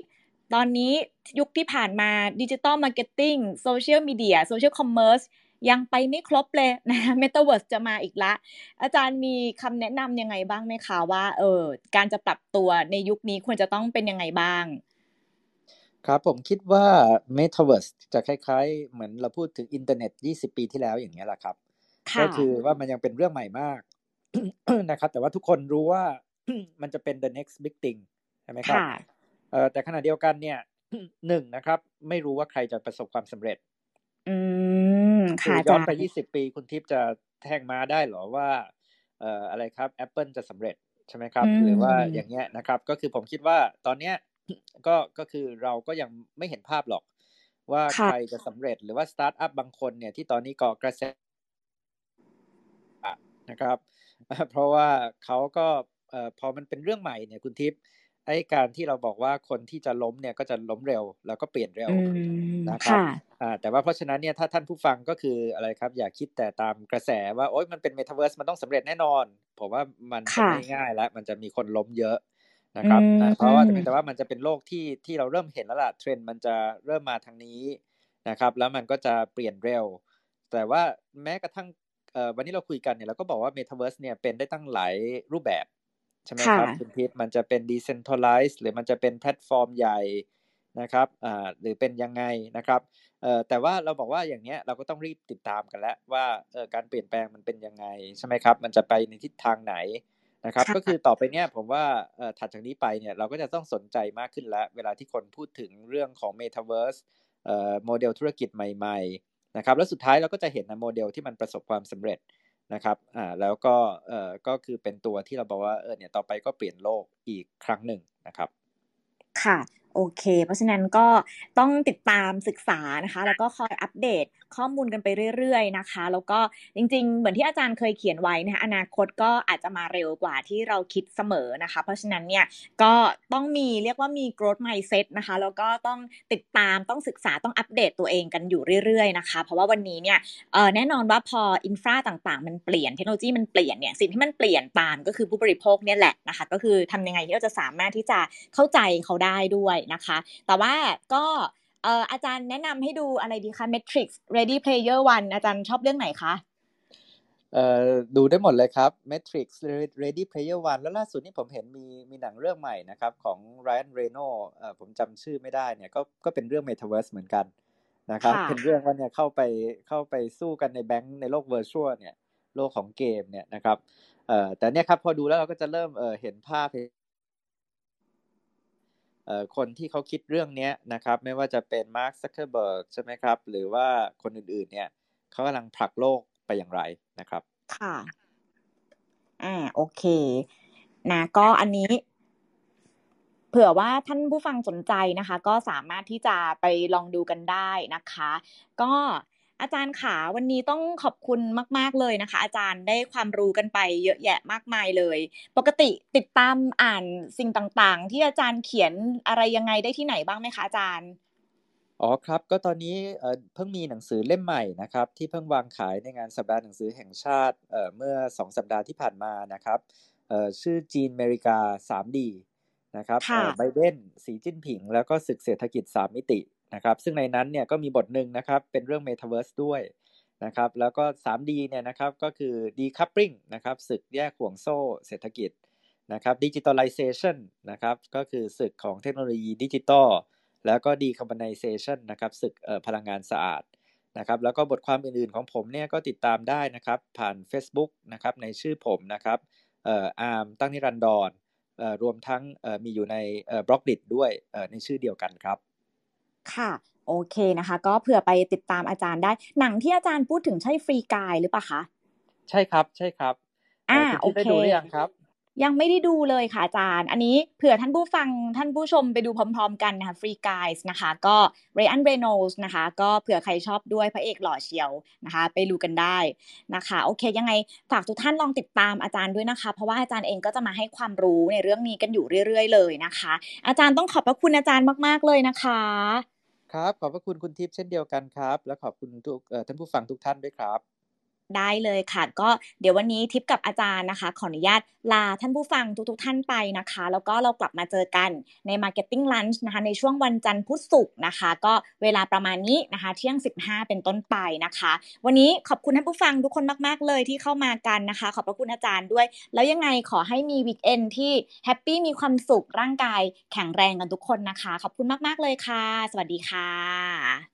ตอนนี้ยุคที่ผ่านมา digital marketing โซเชียลมีเดีย social commerce ยังไปไม่ครบเลยนะเมตาเวิร์สจะมาอีกละ อาจารย์มีคำแนะนำยังไงบ้างไหมคะว่าเออการจะปรับตัวในยุคนี้ควรจะต้องเป็นยังไงบ้าง ครับผมคิดว่า Metaverse จะคล้ายๆ เหมือนเราพูดถึงอินเทอร์เน็ต 20 ปีที่แล้วอย่างนี้แหละครับ ก็คือว่ามันยังเป็นเรื่องใหม่มากนะครับ แต่ว่าทุกคนรู้ว่ามันจะเป็น the next big thing ใช่ไหมครับเออ แต่ขณะเดียวกันเนี่ยหนึ่งนะครับ ไม่รู้ว่าใครจะประสบความสำเร็จ อืมค่ะย้อนไปยี่สิบปีคุณทิพย์จะแทงมาได้หรอว่าเอ่ออะไรครับ Apple จะสำเร็จใช่ไหมครับ หรือว่าอย่างเงี้ยนะครับ ก็คือผมคิดว่าตอนเนี้ยก็ก็คือเราก็ยังไม่เห็นภาพหรอก ว่าใครจะสำเร็จหรือว่าสตาร์ทอัพบางคนเนี่ยที่ตอนนี้ก่อกระแสนะครับ เพราะว่าเขาก็เอ่อพอมันเป็นเรื่องใหม่เนี่ยคุณทิพย์ ไอ้การที่เราบอกว่าคนที่จะล้มเนี่ยก็จะล้มเร็ว แล้วก็เปลี่ยนเร็วนะครับอ่าแต่ว่าเพราะฉะนั้นเนี่ยถ้าท่านผู้ฟังก็คืออะไรครับ อย่าคิดแต่ตามกระแสว่าโอ๊ยมันเป็นเมตาเวิร์สมันต้องสำเร็จแน่นอน ผมว่ามันจะไม่ง่ายแล้วมันจะมีคนล้มเยอะนะครับเพราะว่าแต่ว่ามันจะเป็นโลกที่ที่เราเริ่มเห็นแล้วล่ะเทรนด์มันจะเริ่มมาทางนี้นะครับ แล้วมันก็จะเปลี่ยนเร็ว แต่ว่าแม้กระทั่งวันนี้เราคุยกันเนี่ยเราก็บอกว่าเมตาเวิร์สเนี่ยเป็นได้ตั้งหลายรูปแบบ ใช่ไหมครับคุณทิพย์มันจะเป็น decentralized หรือมันจะเป็นแพลตฟอร์มใหญ่นะครับอ่าหรือเป็นยังไงนะครับเอ่อแต่ว่าเราบอกว่าอย่างเนี้ยเราก็ต้องรีบติดตามกันแล้วว่าเออการเปลี่ยนแปลงมันเป็นยังไงใช่ไหมครับ มันจะไปในทิศทางไหนนะครับ ก็คือต่อไปเนี้ยผมว่าเอ่อถัดจากนี้ไปเนี่ยเราก็จะต้องสนใจมากขึ้นแล้ว เวลาที่คนพูดถึงเรื่องของ Metaverse เอ่อโมเดลธุรกิจใหม่ ๆ นะครับ แล้วสุดท้ายเราก็จะเห็นโมเดลที่มันประสบความสำเร็จ นะครับอ่าแล้วก็เอ่อก็คือเป็นตัวที่เราบอกว่าเออเนี่ยต่อไปก็เปลี่ยนโลกอีกครั้งหนึ่งนะครับ ค่ะ โอเค เพราะฉะนั้นก็ต้องติดตามศึกษานะคะ แล้วก็คอยอัปเดตข้อมูลกันไปเรื่อยๆนะคะ แล้วก็จริง ๆ เหมือนที่อาจารย์เคยเขียนไว้นะคะอนาคตก็อาจจะมาเร็วกว่าที่เราคิดเสมอนะคะ เพราะฉะนั้นเนี่ยก็ต้องมีเรียกว่ามี growth mindset นะคะ แล้วก็ต้องติดตามต้องศึกษาต้องอัปเดตตัวเองกันอยู่เรื่อยๆนะคะ เพราะว่าวันนี้เนี่ยแน่นอนว่าพออินฟราต่างๆ มันเปลี่ยนเทคโนโลยีมันเปลี่ยนเนี่ยสิ่งที่มันเปลี่ยนตามก็คือผู้บริโภคเนี่ยแหละนะคะ ก็คือทำยังไงที่เราจะสามารถที่จะเข้าใจเขาได้ด้วยนะคะ แต่ว่าก็เอ่ออาจารย์แนะนำให้ดูอะไรดีคะ Matrix Ready Player One อาจารย์ชอบเรื่องไหนคะเอ่อดูได้หมดเลยครับ Matrix Ready Player One แล้วล่าสุดนี่ผมเห็นมีมีหนังเรื่องใหม่นะครับของ Ryan Reynolds เอ่อผมจำชื่อไม่ได้เนี่ยก็ก็เป็นเรื่อง Metaverse เหมือนกันนะครับเป็นเรื่องว่าเนี่ยเข้าไปเข้าไปสู้กันในแบงค์ในโลกเวอร์ชวลเนี่ยโลกของเกมเนี่ยนะครับเอ่อแต่เนี่ยครับพอดูแล้วเราก็จะเริ่มเอ่อเห็นภาพ คนที่เขาคิดเรื่องนี้นะครับ ไม่ว่าจะเป็นมาร์คซักเคอร์เบิร์กใช่ไหมครับ หรือว่าคนอื่น ๆ เนี่ยเขากำลังผลักโลกไปอย่างไรนะครับ ค่ะอ่าโอเคนะก็อันนี้ เผื่อว่าท่านผู้ฟังสนใจนะคะ ก็สามารถที่จะไปลองดูกันได้นะคะ ก็ อาจารย์ขาวันนี้ต้องขอบคุณมาก ๆเลยนะคะ อาจารย์ได้ความรู้กันไปเยอะแยะมากมายเลย ปกติติดตามอ่านสิ่งต่างๆ ที่อาจารย์เขียนอะไรยังไงได้ที่ไหนบ้างไหมคะอาจารย์อ๋อครับก็ตอนนี้เพิ่งมีหนังสือเล่มใหม่นะครับ ที่เพิ่งวางขายในงานสัปดาห์หนังสือแห่งชาติเมื่อสองสัปดาห์ที่ผ่านมานะครับชื่อจีนอเมริกา 3D นะครับไบเดนสีจิ้นผิง แล้วก็ศึกเศรษฐกิจ 3 มิติ นะครับซึ่งในนั้นเนี่ยก็มีบทหนึ่งนะครับเป็นเรื่อง Metaverse ด้วยนะครับแล้วก็ 3D เนี่ยนะครับก็คือ decoupling นะครับศึกแยกห่วงโซ่เศรษฐกิจนะครับ digitalization นะครับก็คือศึกของเทคโนโลยีดิจิตอลแล้วก็ decarbonization นะครับศึกพลังงานสะอาดนะครับแล้วก็บทความอื่นๆของผมเนี่ยก็ติดตามได้นะครับผ่าน Facebook นะครับในชื่อผมนะครับอาร์มตั้งนิรันดรรวมทั้งมีอยู่ในบล็อกดิด้วยในชื่อเดียวกันครับ ค่ะ โอเคนะคะ ก็เผื่อไปติดตามอาจารย์ได้ หนังที่อาจารย์พูดถึงใช่ฟรีกายหรือเปล่าคะใช่ครับ ใช่ครับอ่าโอเคได้ดูหรือยังครับยังไม่ได้ดูเลยค่ะอาจารย์ อันนี้เผื่อท่านผู้ฟังท่านผู้ชมไปดูพร้อมๆกันนะคะฟรีกายส์นะคะ ก็เรอันเรโนลส์นะคะ ก็เผื่อใครชอบด้วยพระเอกหล่อเชียวนะคะ ไปดูกันได้นะคะ โอเค ยังไงฝากทุกท่านลองติดตามอาจารย์ด้วยนะคะ เพราะว่าอาจารย์เองก็จะมาให้ความรู้ในเรื่องนี้กันอยู่เรื่อย ๆ เลยนะคะ อาจารย์ต้องขอบพระคุณอาจารย์มากๆเลยนะคะ ครับ ขอบพระคุณคุณทิพย์เช่นเดียวกันครับ และขอบคุณทุกท่านผู้ฟังทุกท่านด้วยครับ ได้เลยค่ะก็เดี๋ยววันนี้ทิปกับอาจารย์นะคะ ขออนุญาตลาท่านผู้ฟังทุกๆทท่านไปนะคะ แล้วก็เรากลับมาเจอกันใน Marketing Lunch นะคะในช่วงวันจันทร์พุธศุกร์นะคะ ก็เวลาประมาณนี้นะคะ เที่ยง 15 เป็นต้นไปนะคะ วันนี้ขอบคุณท่านผู้ฟังทุกคนมากๆเลยที่เข้ามากันนะคะ ขอบพระคุณอาจารย์ด้วย แล้วยังไงขอให้มี weekend ที่ happy มีความสุขร่างกายแข็งแรงกันทุกคนนะคะ ขอบคุณมากๆเลยค่ะ สวัสดีค่ะ